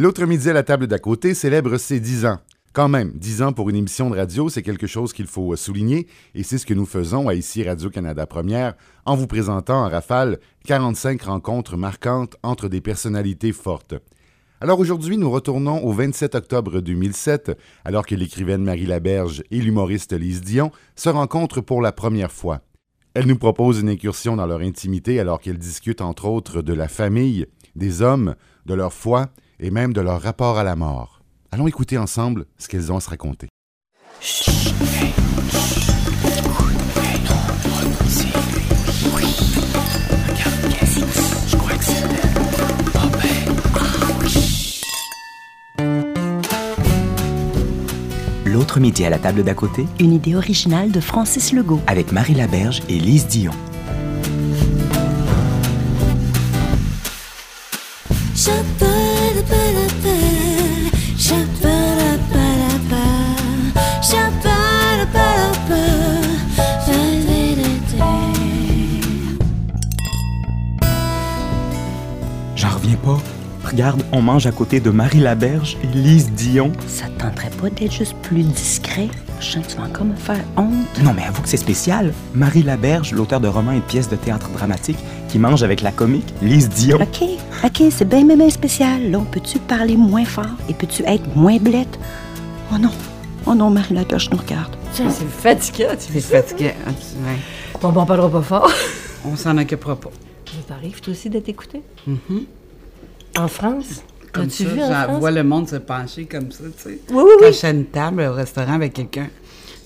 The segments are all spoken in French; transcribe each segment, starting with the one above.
L'autre midi à la table d'à côté célèbre ses 10 ans. Quand même, 10 ans pour une émission de radio, c'est quelque chose qu'il faut souligner, et c'est ce que nous faisons à ici Radio-Canada Première, en vous présentant en rafale 45 rencontres marquantes entre des personnalités fortes. Alors aujourd'hui, nous retournons au 27 octobre 2007, alors que l'écrivaine Marie Laberge et l'humoriste Lise Dion se rencontrent pour la première fois. Elle nous propose une incursion dans leur intimité alors qu'elles discutent entre autres de la famille, des hommes, de leur foi et même de leur rapport à la mort. Allons écouter ensemble ce qu'elles ont à se raconter. L'autre midi à la table d'à côté, Une idée originale de Francis Legault. avec Marie Laberge et Lise Dion. Regarde, on mange à côté de Marie Laberge et Lise Dion. Ça te tenterait pas d'être juste plus discret? Je sens que tu vas encore me faire honte. Non, mais avoue que c'est spécial. Marie Laberge, l'auteur de romans et de pièces de théâtre dramatique, qui mange avec la comique Lise Dion. OK, OK, c'est bien, bien, bien spécial. Là, peux-tu parler moins fort et peux-tu être moins blette? Oh non, oh non, Marie Laberge nous regarde. Tiens, c'est fatigant, tu C'est fatiguant. ouais. Bon, bon, on parlera pas fort. On s'en occupera pas. Ça t'arrive, toi aussi, d'être écouté? Mhm. En France? Comme ça, j'en vois le monde se pencher comme ça, tu sais. Oui, oui, Quand oui. je suis à une table au restaurant avec quelqu'un,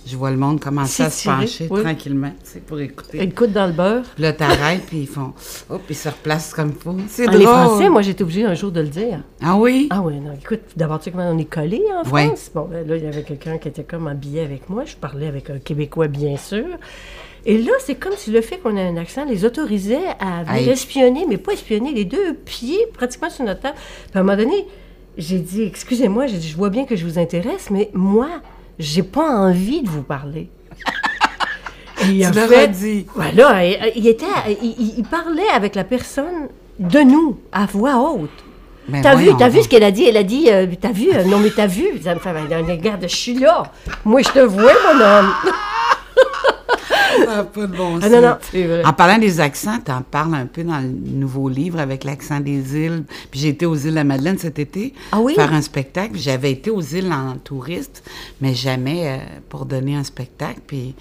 je vois le monde commencer à se pencher oui. tranquillement, tu sais, pour écouter. Une dans le beurre. Puis là, t'arrêtes, puis ils font... Hop, ils se replacent comme faut. C'est Ah, drôle. les Français, moi, j'ai été obligée un jour de le dire. Ah oui? Ah oui, non, écoute, d'abord, tu sais comment on est collés en. France? Bon, ben, là, il y avait quelqu'un qui était comme habillé avec moi. Je parlais avec un Québécois, bien sûr. Et là, c'est comme si le fait qu'on ait un accent les autorisait à venir espionner, mais pas espionner, les deux pieds pratiquement sur notre table. Puis à un moment donné, j'ai dit, excusez-moi, j'ai dit, je vois bien que je vous intéresse, mais moi, j'ai pas envie de vous parler. Il a fait- dit. Voilà, il, il était, il, parlait avec la personne de nous, à voix haute. Ben T'as vu, t'as vu ce qu'elle a dit? Elle a dit, euh, t'as vu? euh, non, mais t'as vu? Ça me fait, ben, regarde, je suis là. Moi, je te vois, mon homme. Ça n'a pas de bon Ah sens. non, non, c'est vrai. En parlant des accents, t'en parles un peu dans le nouveau livre avec l'accent des îles. Puis j'ai été aux îles de la Madeleine cet été Ah oui? faire un spectacle. J'avais été aux îles en touriste, mais jamais euh, pour donner un spectacle. Puis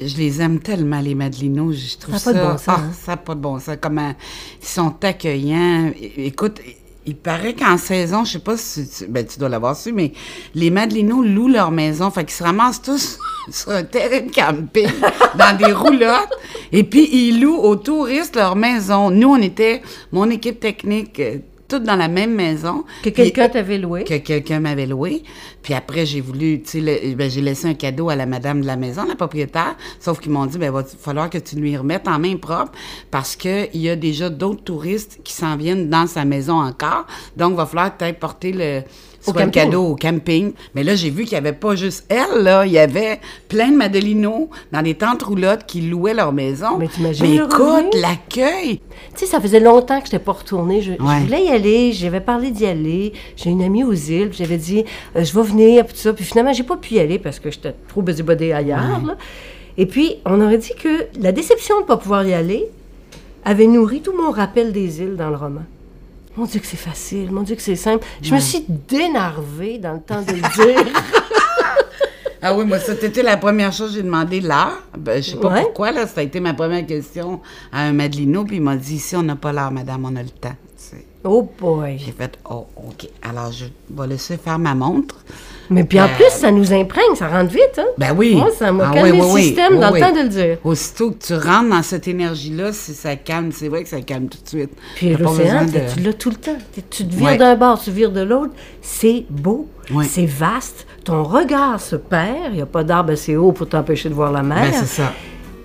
je les aime tellement, les Madelinos. Je trouve Ça ça... a pas de bon sens, Ah, hein? ça n'a pas de bon sens. Comment ils sont accueillants. Écoute... Il paraît qu'en saison, je sais pas si tu, ben, tu dois l'avoir su, mais les Madelinos louent leur maison. Fait qu'ils se ramassent tous sur un terrain de camping, dans des roulottes. Et puis, ils louent aux touristes leur maison. Nous, on était, mon équipe technique, euh, toutes dans la même maison. Que quelqu'un t'avait loué. que quelqu'un m'avait loué. Puis après, j'ai voulu, tu sais, ben, j'ai laissé un cadeau à la madame de la maison, la propriétaire, sauf qu'ils m'ont dit, ben, va falloir que tu lui remettes en main propre parce que il y a déjà d'autres touristes qui s'en viennent dans sa maison encore. Donc, va falloir que tu porter le, Au soit camping. cadeau au camping. Mais là, j'ai vu qu'il n'y avait pas juste elle, là. Il y avait plein de Madelinos dans des tentes roulottes qui louaient leur maison. Mais t'imagines Mais écoute, l'accueil! Tu sais, ça faisait longtemps que je n'étais pas retournée. Je, voulais y aller, j'avais parlé d'y aller. J'ai une amie aux îles, puis j'avais dit, euh, je vais venir, puis tout ça. Puis finalement, j'ai pas pu y aller parce que j'étais trop busy-bodée ailleurs. là. Et puis, on aurait dit que la déception de ne pas pouvoir y aller avait nourri tout mon rappel des îles dans le roman. Mon Dieu que c'est facile, mon Dieu que c'est simple. Je me suis dénervée dans le temps de le dire. Ah oui, moi, c'était la première chose, j'ai demandé l'heure. Ben, je sais pas Ouais. pourquoi, là, ça a été ma première question à un Madelino, puis il m'a dit, ici, on n'a pas l'heure, madame, on a le temps. Tu sais. oh boy. J'ai fait, oh, OK. Alors, je vais laisser faire ma montre. Mais puis en Euh, plus, ça nous imprègne, ça rentre vite, hein? Ben oui. Moi, ça m'a Ah calmé oui, oui, le oui. système Oui, dans oui. le temps de le dire. Aussitôt que tu rentres dans cette énergie-là, ça calme, c'est vrai que ça calme tout de suite. Puis l'océan, t'es- tu l'as tout le temps? Tu te vires d'un bord, tu vires de l'autre. C'est beau, c'est vaste. Ton regard se perd. Il n'y a pas d'arbre assez haut pour t'empêcher de voir la mer. Ben, c'est ça.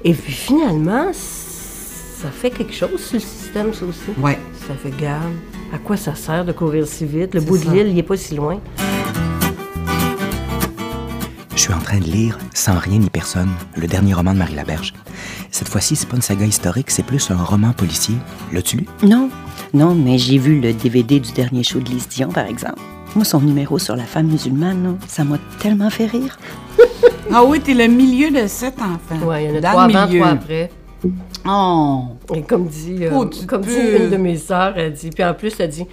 Et puis finalement, ça fait quelque chose sur le système, ça aussi. Ouais. Ça fait garde. À quoi ça sert de courir si vite? Le bout de l'île, il n'est pas si loin. Je suis en train de lire Sans rien ni personne, le dernier roman de Marie Laberge. Cette fois-ci, c'est pas une saga historique, c'est plus un roman policier. L'as-tu lu? Non, Non, mais j'ai vu le DVD du dernier show de Lise Dion, par exemple. Moi, son numéro sur la femme musulmane, ça m'a tellement fait rire. Ah oui, t'es le milieu de sept enfants. Ouais, il y en a Dans trois le avant, milieu. trois après. Oh! Et comme dit, euh, Oh, tu comme dit une de mes sœurs, elle dit, puis en plus, elle dit,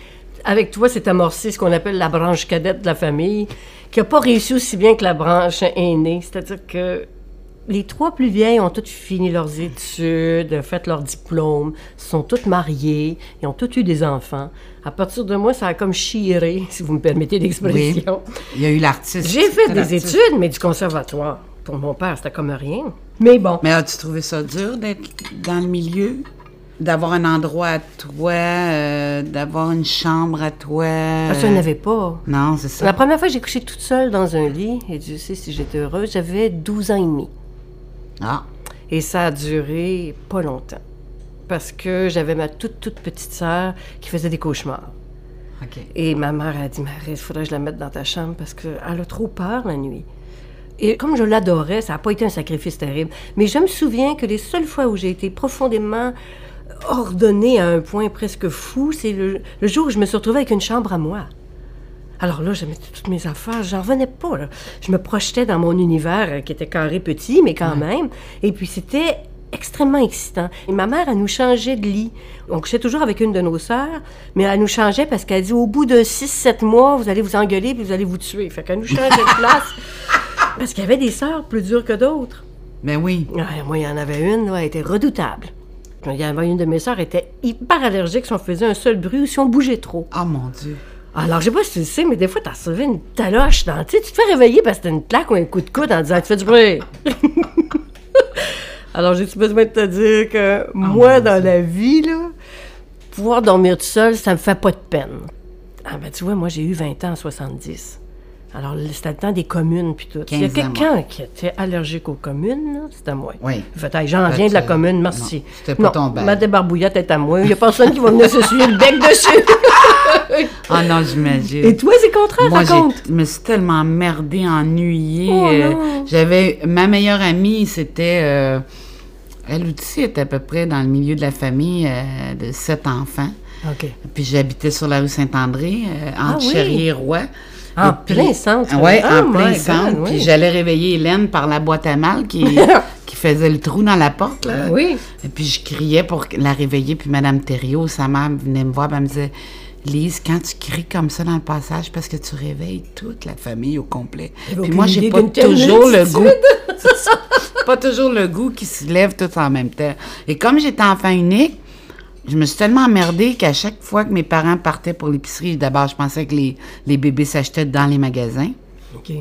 avec toi, c'est amorcé ce qu'on appelle la branche cadette de la famille, qui n'a pas réussi aussi bien que la branche aînée. C'est-à-dire que les trois plus vieilles ont toutes fini leurs études, fait leur diplôme, sont toutes mariées, ils ont toutes eu des enfants. À partir de moi, ça a comme chiré, si vous me permettez l'expression. Il y a eu l'artiste. J'ai fait des études, mais du conservatoire. Pour mon père, c'était comme rien. Mais bon. Mais as-tu trouvé ça dur d'être dans le milieu? D'avoir un endroit à toi, euh, d'avoir une chambre à toi? Ah, ça, il n'y avait pas. Non, c'est ça. La première fois que j'ai couché toute seule dans un lit, et Dieu sait si j'étais heureuse, j'avais 12 ans et demi. Ah, Et ça a duré pas longtemps. Parce que j'avais ma toute, toute petite sœur qui faisait des cauchemars. OK. Et ma mère a dit, Marie, il faudrait que je la mette dans ta chambre parce qu'elle a trop peur la nuit. Et comme je l'adorais, ça n'a pas été un sacrifice terrible. Mais je me souviens que les seules fois où j'ai été profondément ordonnée à un point presque fou, c'est le, le jour où je me suis retrouvée avec une chambre à moi. Alors là, je mettais toutes mes affaires, j'en revenais pas. là. Je me projetais dans mon univers euh, qui était carré petit, mais quand même. Et puis c'était extrêmement excitant. Et ma mère, elle nous changeait de lit. On couchait toujours avec une de nos sœurs, mais elle nous changeait parce qu'elle dit au bout de 6-7 mois, vous allez vous engueuler puis vous allez vous tuer. Fait qu'elle nous changeait de place. Parce qu'il y avait des sœurs plus dures que d'autres. Ben oui. Ouais, moi, il y en avait une, là, elle était redoutable. Il y avait une de mes sœurs, était hyper allergique si on faisait un seul bruit ou si on bougeait trop. Oh mon Dieu. Alors, je sais pas si tu le sais, mais des fois, t'as sauvé une taloche dans... Tu te fais réveiller parce que t'as une claque ou un coup de coude en disant « Tu fais du bruit! » Alors, j'ai-tu besoin de te dire que moi, dans la vie, là, pouvoir dormir tout seul, ça me fait pas de peine. Ah ben, tu vois, moi, j'ai eu 20 ans en 70. Alors, c'était le temps des communes puis tout. S'il y a 15 ans, quelqu'un qui était allergique aux communes, c'était moi. Oui. Fait, hey, j'en viens de la commune, merci. c'était pas Non, ton bal. ma débarbouillette est à moi. Il n'y a personne qui va venir se suyer le bec dessus. Ah non, j'imagine. Et toi, c'est contraire, Moi, raconte. je me suis tellement emmerdée, ennuyée. Oh, euh. J'avais ma meilleure amie, c'était euh, elle aussi était à peu près dans le milieu de la famille euh, de sept enfants. OK. Puis j'habitais sur la rue Saint-André, euh, entre Ah oui? Et Roi. En puis- plein centre. Oui, Oh en plein centre. Puis j'allais réveiller Hélène par la boîte à mal qui, qui faisait le trou dans la porte. Là. Oui. Et puis je criais pour la réveiller. Puis Madame Thériault, sa mère, venait me voir. puis Elle me disait Lise, quand tu cries comme ça dans le passage, parce que tu réveilles toute la famille au complet. Puis moi, j'ai pas toujours le goût. Pas toujours le goût qui se lève tout en même temps. Et comme j'étais enfant unique, je me suis tellement emmerdée qu'à chaque fois que mes parents partaient pour l'épicerie, d'abord, je pensais que les, les bébés s'achetaient dans les magasins. OK.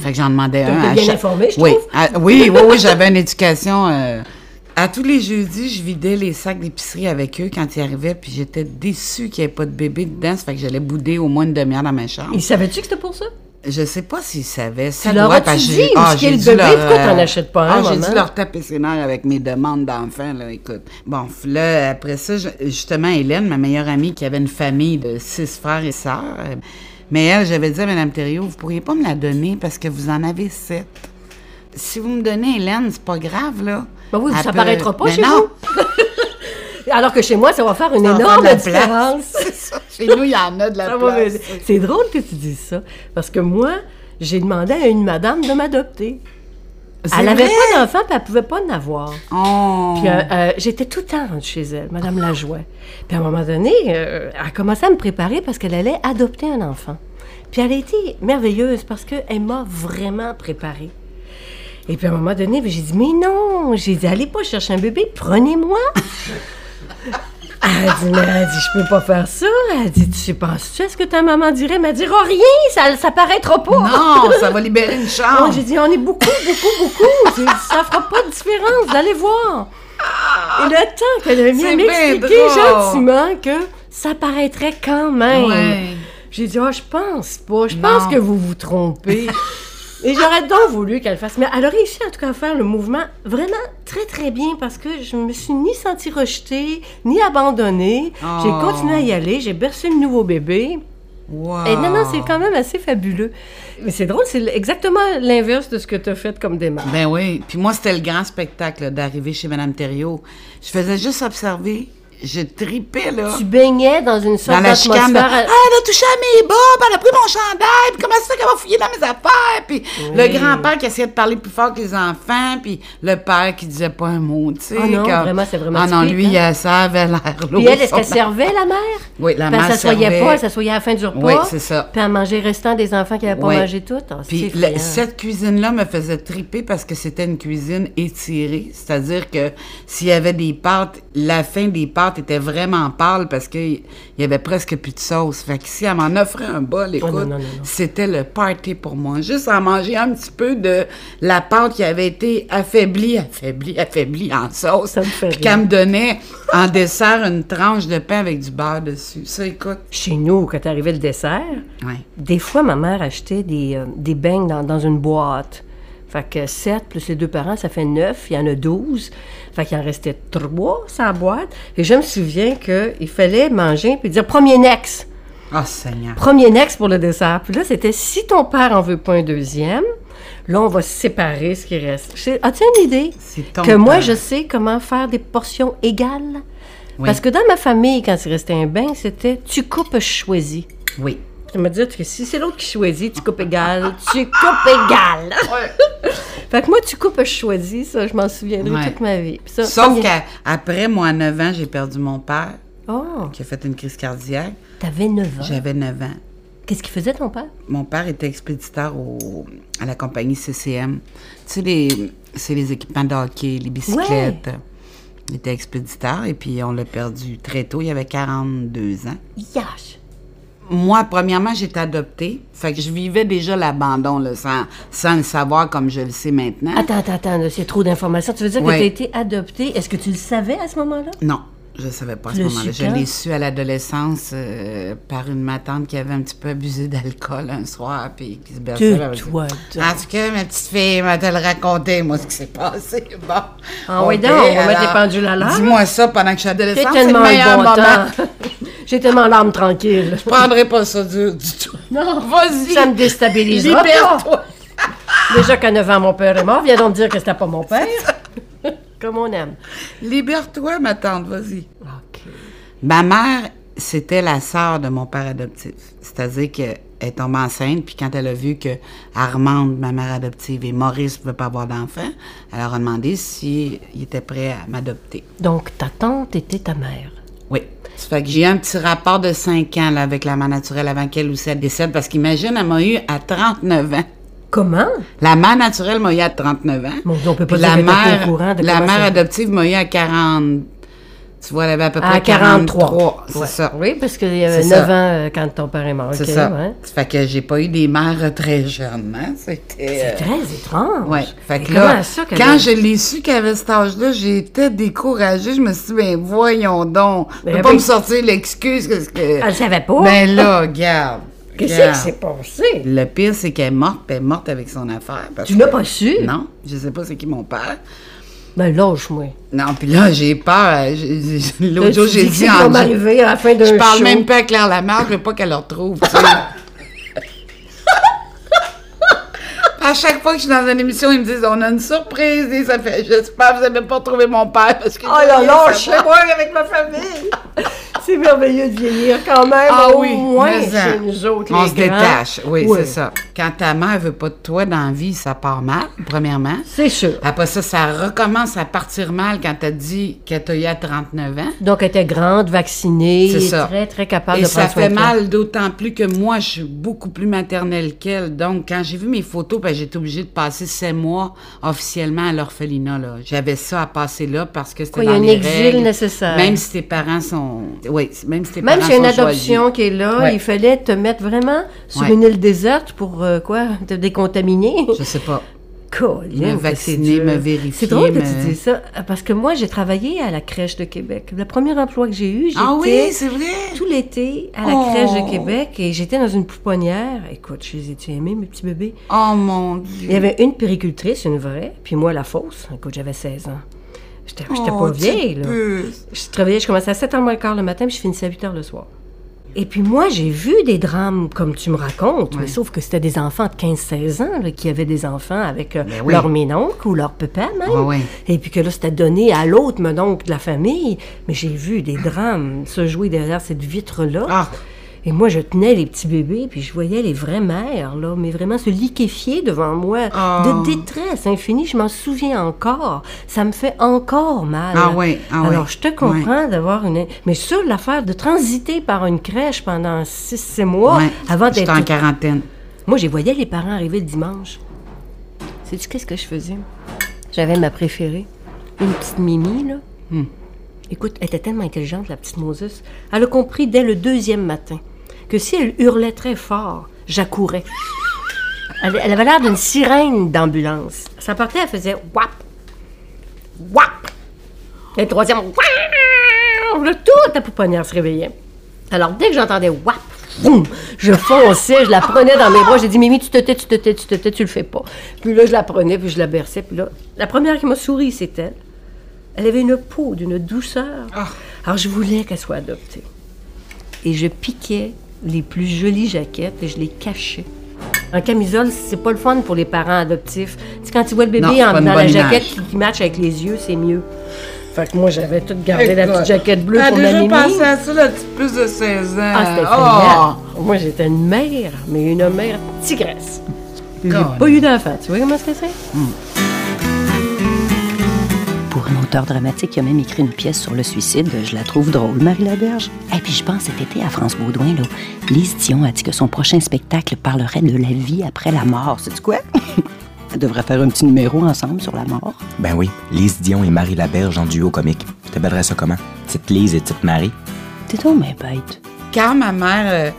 Fait que j'en demandais un. à bien chaque- informée, je oui, trouve. à- oui, oui, oui, j'avais une éducation. euh, À tous les jeudis, je vidais les sacs d'épicerie avec eux quand ils arrivaient, puis j'étais déçue qu'il n'y ait pas de bébé dedans. Ça fait que j'allais bouder au moins une demi-heure dans ma chambre. Ils savaient-tu que c'était pour ça? Je sais pas s'ils savaient. Ça Tu leur as-tu dit où ah, j'ai le bébé? leur, Pourquoi t'en euh, achètes pas un, Ah, j'ai dû leur taper ses nerfs avec mes demandes d'enfants, là, écoute. Bon, là, après ça, justement, Hélène, ma meilleure amie, qui avait une famille de six frères et sœurs, euh, mais elle, j'avais dit à Mme Thériault, vous pourriez pas me la donner parce que vous en avez sept. Si vous me donnez Hélène, c'est pas grave, là. Ben oui, Elle ça peut- paraîtra pas Ben chez non, Alors que chez moi, ça va faire une ça énorme de la place. différence. Chez nous, il y en a de la Ça place. C'est drôle que tu dises ça. Parce que moi, j'ai demandé à une madame de m'adopter. Elle n'avait pas d'enfant, puis elle pouvait pas en avoir. Oh. Puis euh, euh, j'étais tout le temps chez elle, Madame Lajoie. Puis à un moment donné, euh, elle a commencé à me préparer parce qu'elle allait adopter un enfant. Puis elle a été merveilleuse parce qu'elle m'a vraiment préparée. Et puis à un moment donné, j'ai dit, mais non, j'ai dit, allez pas chercher un bébé, prenez-moi. Elle a dit, mais elle dit, je peux pas faire ça. Elle dit, tu penses-tu, est-ce que ta maman dirait? Elle m'a dit, oh, rien, ça, ça paraîtra pas. Non, ça va libérer une chambre. j'ai dit, on est beaucoup, beaucoup, beaucoup. Ça fera pas de différence, vous allez voir. Et le temps qu'elle a mis à m'expliquer gentiment que ça paraîtrait quand même. Ouais. J'ai dit, oh, je pense pas, je pense que vous vous trompez. Et j'aurais donc voulu qu'elle fasse. Mais elle a réussi en tout cas à faire le mouvement vraiment très très bien parce que je me suis ni sentie rejetée, ni abandonnée. J'ai Oh. continué à y aller, j'ai bercé le nouveau bébé. Wow. Et non, non, c'est quand même assez fabuleux. Mais c'est drôle, c'est exactement l'inverse de ce que tu as fait comme démarche. Ben oui. Puis moi, c'était le grand spectacle d'arriver chez Mme Thériault. Je faisais juste observer je tripais, là. Tu baignais dans une sorte Dans la chicane, de, d'atmosphère. ah, elle a touché à mes bas, elle a pris mon chandail, puis comment ça fait qu'elle va fouiller dans mes affaires, puis le grand-père qui essayait de parler plus fort que les enfants, puis le père qui disait pas un mot, tu sais. Ah non, vraiment, c'est vraiment Ah non, lui, hein? euh, ça avait l'air lourd. Puis elle, est-ce qu'elle servait, la mère? Oui, la mère elle s'assoyait pas, elle s'assoyait à la fin du repas. Oui, c'est ça. Puis elle mangeait restant des enfants qui n'avaient pas mangé tout. Ah, c'est Puis le- cette cuisine-là me faisait triper parce que c'était une cuisine étirée. C'est-à-dire que s'il y avait des pâtes, la fin des pâtes était vraiment pâle parce qu'il y avait presque plus de sauce. Fait que si elle m'en offrait un bol, écoute, Oh, non. c'était le party pour moi. Juste à manger un petit peu de la pâte qui avait été affaiblie, affaiblie, affaiblie en sauce. Ça me fait Puis qu'elle me donnait en dessert une tranche de pain avec du beurre dessus. Ça, écoute. Chez nous, quand arrivait le dessert, Ouais. des fois, ma mère achetait des, euh, des beignes dans, dans une boîte. Fait que 7 plus les deux parents, ça fait 9. Il y en a 12. Fait qu'il en restait 3 sur la boîte. Et je me souviens qu'il fallait manger puis dire premier next. Oh, Seigneur. Premier next pour le dessert. Puis là, c'était si ton père en veut pas un deuxième, là, on va séparer ce qui reste. As-tu une idée? Ton Que moi, je sais comment faire des portions égales? Oui. Parce que dans ma famille, quand il restait un bain, c'était tu coupes, je choisis. Oui. Je me dis que si c'est l'autre qui choisit, tu coupes égal, tu coupes égal. fait que moi, tu coupes, je choisis, ça, je m'en souviendrai Ouais. toute ma vie. Ça, Sauf qu'après, moi, à 9 ans, j'ai perdu mon père, Oh, qui a fait une crise cardiaque. t'avais 9 ans? J'avais 9 ans. Qu'est-ce qu'il faisait, ton père? Mon père était expéditeur au- à la compagnie CCM. Tu sais, les, c'est les équipements de hockey, les bicyclettes. Il était expéditeur et puis on l'a perdu très tôt. Il avait 42 ans. Yash! Moi, premièrement, j'étais adoptée. Fait que je vivais déjà l'abandon, là, sans, sans le savoir comme je le sais maintenant. Attends, attends, attends, c'est trop d'informations. Tu veux dire que tu as été adoptée? Est-ce que tu le savais à ce moment-là? Non, je ne savais pas à ce moment-là. Je l'ai su à l'adolescence euh, par une ma tante qui avait un petit peu abusé d'alcool un soir, puis qui se berçait. Avec- toi, En tout cas, ma petite fille m'a te le raconté, moi, ce qui s'est passé. Bon. Ah oui, donc, on va mettre les pendules à l'heure. Dis-moi ça pendant que je suis J'ai adolescente, c'est le tellement meilleur le bon moment. temps. J'ai tellement l'âme tranquille. Je prendrai pas ça dur du tout. Non, Vas-y. Ça me déstabilise. pas. Libère-toi. Déjà qu'à 9 ans, mon père est mort. Viens donc me dire que c'était pas mon père. Comme on aime. Libère-toi, ma tante, vas-y. OK. Ma mère, c'était la sœur de mon père adoptif. C'est-à-dire qu'elle est tombée enceinte, puis quand elle a vu que Armande, ma mère adoptive, et Maurice ne pouvaient pas avoir d'enfant, elle leur a demandé s'il était prêt à m'adopter. Donc, ta tante était ta mère. Oui. Ça fait que j'ai eu un petit rapport de 5 ans là, avec la mère naturelle avant qu'elle aussi elle décède, parce qu'imagine, elle m'a eu à 39 ans. Comment? La mère naturelle m'a eu à 39 ans. Dieu, on peut pas dire la était mère, au courant de la mère adoptive m'a eu à 40. Tu vois, elle avait à peu près À 43. C'est Ouais. ça. Oui, parce qu'il y avait C'est 9 ça. ans euh, quand ton père est mort. C'est OK, ça. ouais. Ça fait que j'ai pas eu des mères très jeunes, hein? C'était. C'est euh, très étrange. Ouais. Fait Mais que là, ça qu'elle quand je l'ai su qu'elle avait cet âge-là, j'étais découragée. Je me suis dit, ben voyons donc. Mais Ne elle pas me sortir l'excuse que. Elle savait pas. Ben là, regarde. Qu'est-ce qui s'est passé? Le pire, c'est qu'elle est morte, puis elle est morte avec son affaire. parce Tu l'as pas su? Non, je sais pas c'est qui mon père. Ben, lâche-moi. Non, puis là, j'ai peur. euh, L'autre jour, j'ai dit en je- arrivé à la fin d'un Je parle show. même pas à Claire Lamarche, je veux pas qu'elle le retrouve. tu sais. à chaque fois que je suis dans une émission, ils me disent on a une surprise et ça fait j'espère que vous n'avez pas retrouvé mon père parce que Oh là là, je savoir. moi avec ma famille. C'est merveilleux de vieillir quand même. Ah au oui, moins mais ça, chez nous autres, on les se grands. détache. Oui, Oui. c'est ça. Quand ta mère veut pas de toi dans la vie, ça part mal, premièrement. C'est sûr. Après ça, ça recommence à partir mal quand t'as dit que t'as eu à 39 ans. Donc, elle était grande, vaccinée, C'est ça. très, très capable Et de ça prendre soin fait de toi. mal d'autant plus que moi, je suis beaucoup plus maternelle qu'elle. Donc, quand j'ai vu mes photos, ben, j'étais obligée de passer sept mois officiellement à l'orphelinat. là. J'avais ça à passer là parce que c'était Quoi, il y a dans un les exil règles. nécessaire? Même si tes parents sont... Oui, même si tes Même parents s'il y a une sont adoption choisis. qui est là, Ouais. il fallait te mettre vraiment sur Ouais. une île déserte pour euh, quoi? Te décontaminer? Je sais pas. Me vacciner, me vérifier, C'est drôle que tu dis ça, parce que moi, j'ai travaillé à la crèche de Québec. Le premier emploi que j'ai eu, j'étais Ah oui, vrai? tout l'été à la Oh. crèche de Québec et j'étais dans une pouponnière. Écoute, je les ai aimés, mes petits bébés? Oh mon Dieu. Il y avait une péricultrice, une vraie, puis moi, la fausse. Écoute, j'avais 16 ans. J'étais Oh, pas vieille, là. Je travaillais, je commençais à 7h moins le quart le matin, puis je finissais à 8h le soir. Et puis moi, j'ai vu des drames comme tu me racontes, mais sauf que c'était des enfants de 15-16 ans là, qui avaient des enfants avec euh, Ben oui. leur ménoncle ou leur papa même. Ouais, ouais. Et puis que là, c'était donné à l'autre ménoncle de la famille. Mais j'ai vu des drames se jouer derrière cette vitre-là. Ah. Et moi, je tenais les petits bébés, puis je voyais les vraies mères, là, mais vraiment se liquéfier devant moi, Ah. de détresse infinie. Je m'en souviens encore. Ça me fait encore mal. Ah oui, ah Alors, oui. je te comprends d'avoir une... Mais sur l'affaire de transiter par une crèche pendant 6-6 mois, avant d'être... en quarantaine. Moi, j'ai voyais les parents arriver le dimanche. Sais-tu qu'est-ce que je faisais? J'avais ma préférée, une petite Mimi, là. Hmm. Écoute, elle était tellement intelligente, la petite Moses. Elle a compris dès le deuxième matin que si elle hurlait très fort, j'accourais. Elle, elle avait l'air d'une sirène d'ambulance. Ça partait, elle faisait wap, wap. Et le troisième, wap. Là, toute la pouponnière se réveillait. Alors, dès que j'entendais wap, boum, je fonçais, je la prenais dans mes bras. J'ai dit, Mimi, tu te tais, tu te tais, tu te tais, tu le fais pas. Puis là, je la prenais, puis je la berçais. Puis là, la première qui m'a souri, c'est elle. Elle avait une peau d'une douceur. Alors, je voulais qu'elle soit adoptée. Et je piquais les plus jolies jaquettes et je les cachais. En camisole, c'est pas le fun pour les parents adoptifs. Tu sais, quand tu vois le bébé Non, en- dans la jaquette qui, qui matche avec les yeux, c'est mieux. Fait que moi, j'avais tout gardé la petite jaquette bleue pour ma déjà Mimi. pensé à ça, là, depuis plus de 16 ans. Ah, c'était Oh! Moi, j'étais une mère, mais une mère tigresse. J'ai pas eu d'enfant. Tu vois comment c'est ça? Pour un auteur dramatique qui a même écrit une pièce sur le suicide, je la trouve drôle, Marie Laberge. Et puis je pense cet été à France Baudouin, là, Lise Dion a dit que son prochain spectacle parlerait de la vie après la mort. C'est quoi? Elle devrait faire un petit numéro ensemble sur la mort. Ben oui, Lise Dion et Marie Laberge en duo comique. Tu t'appellerais ça comment? Petite Lise et Petite Marie? T'es donc mais bête. Quand ma mère euh,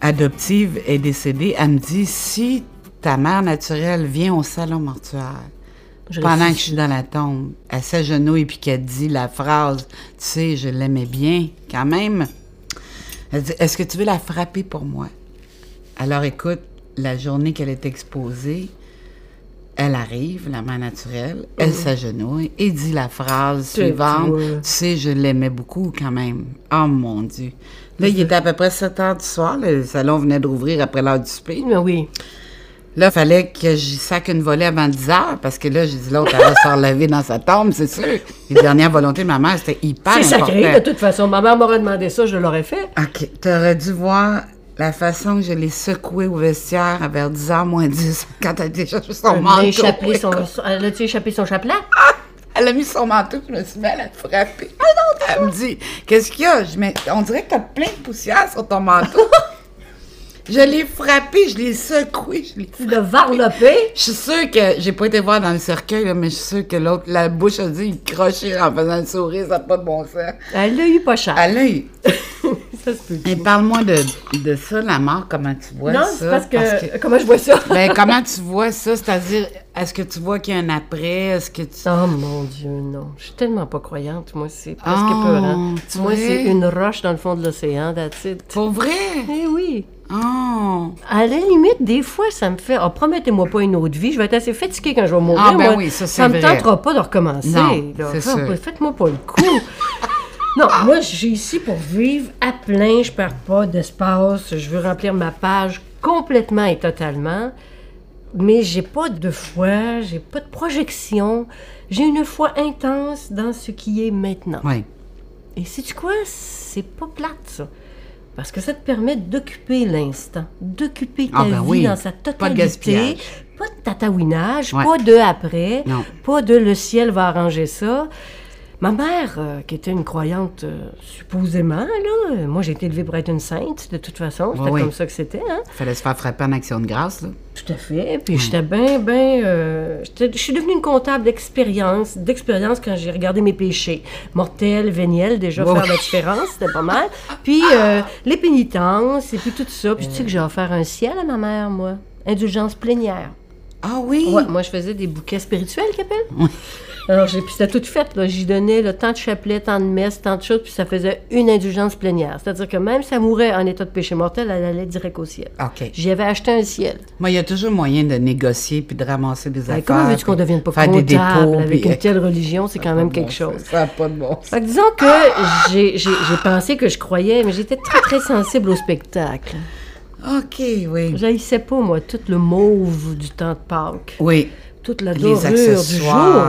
adoptive est décédée, elle me dit si ta mère naturelle vient au salon mortuaire Je pendant réfléchis. que je suis dans la tombe, elle s'agenouille puis qu'elle dit la phrase Tu sais, je l'aimais bien quand même. Elle dit Est-ce que tu veux la frapper pour moi? Alors écoute, la journée qu'elle est exposée, elle arrive, la mère naturelle, elle s'agenouille et dit la phrase suivante tu sais, je l'aimais beaucoup quand même. Oh mon Dieu. Là, il était à peu près 7 heures du soir. Le salon venait de rouvrir après l'heure du souper. Mais oui. Là, il fallait que j'y sac une volée avant 10 heures parce que là, j'ai dit l'autre, elle va se relever dans sa tombe, c'est sûr. Les dernières volontés de ma mère, c'était hyper C'est sacré, de toute façon. Ma mère m'aurait demandé ça, je l'aurais fait. OK. T'aurais dû voir la façon que je l'ai secouée au vestiaire à vers 10 h moins 10 quand elle a chercher son manteau. échappé son, elle a-tu échappé son chapelet? Elle a mis son manteau, je me suis mis à la frapper. Elle me dit, qu'est-ce qu'il y a? Je mets, on dirait que t'as plein de poussière sur ton manteau. je l'ai frappé, je l'ai secoué, je l'ai Tu l'as varlopé? Je suis sûre que j'ai pas été voir dans le cercueil, là, mais je suis sûre que l'autre, la bouche a dit, il crochait en faisant le sourire, ça n'a pas de bon sens. Elle l'a eu pas cher. À l'œil. Ça se peut. Et parle-moi de, de ça, la mort, comment tu vois non, ça? c'est parce que, Comment je vois ça? Ben, comment tu vois ça? C'est-à-dire, est-ce que tu vois qu'il y a un après? Est-ce que tu. Oh mon Dieu, non. Je suis tellement pas croyante. Moi, c'est presque Oh, épeurant. tu Moi, vois? c'est une roche dans le fond de l'océan, that's it. Pour vrai? Eh oui. Oh! À la limite, des fois, ça me fait. Oh, promettez-moi pas une autre vie. Je vais être assez fatiguée quand je vais mourir. Ah, ben moi. oui, ça, c'est Ça me tentera pas de recommencer. Non, c'est sûr. Faites-moi pas le coup. non, moi, je suis ici pour vivre à plein. Je perds pas d'espace. Je veux remplir ma page complètement et totalement. Mais j'ai pas de foi, j'ai pas de projection. J'ai une foi intense dans ce qui est maintenant. Oui. Et sais-tu quoi? C'est pas plate, ça. Parce que ça te permet d'occuper l'instant, d'occuper ta Ah, ben vie oui. dans sa Pas de totalité. gaspillage. Pas de tatouinage, Ouais. pas de après, Non. pas de le ciel va arranger ça. Ma mère, euh, qui était une croyante euh, supposément, là, euh, moi j'ai été élevée pour être une sainte, de toute façon, c'était oui. comme ça que c'était, hein? Fallait se faire frapper en action de grâce, là. Tout à fait. Puis j'étais bien, bien. euh, je suis devenue une comptable d'expérience, d'expérience quand j'ai regardé mes péchés. Mortels, véniels, déjà faire la différence, c'était pas mal. Puis les pénitences, et puis tout ça. Puis tu sais que j'ai offert un ciel à ma mère, moi. Indulgence plénière. Ah oui? Ouais, moi je faisais des bouquets spirituels, qu'elle appelle. Alors, j'ai- puis c'était tout fait. J'y donnais le tant de chapelets, tant de messes, tant de choses, puis ça faisait une indulgence plénière. C'est-à-dire que même si elle mourait en état de péché mortel, elle allait direct au ciel. OK. J'y avais acheté un ciel. Moi, il y a toujours moyen de négocier puis de ramasser des Hey, affaires. comment veux-tu qu'on devienne pas faire des dépôts, avec puis- une telle religion? C'est quand même quelque Bon, chose. Ça n'a pas de bon sens. Fait que disons que j'ai pensé que je croyais, mais j'étais très, très sensible au spectacle. OK, oui. J'haïssais pas, moi, tout le mauve du temps de Pâques. Oui. Toute la Les dorure du jour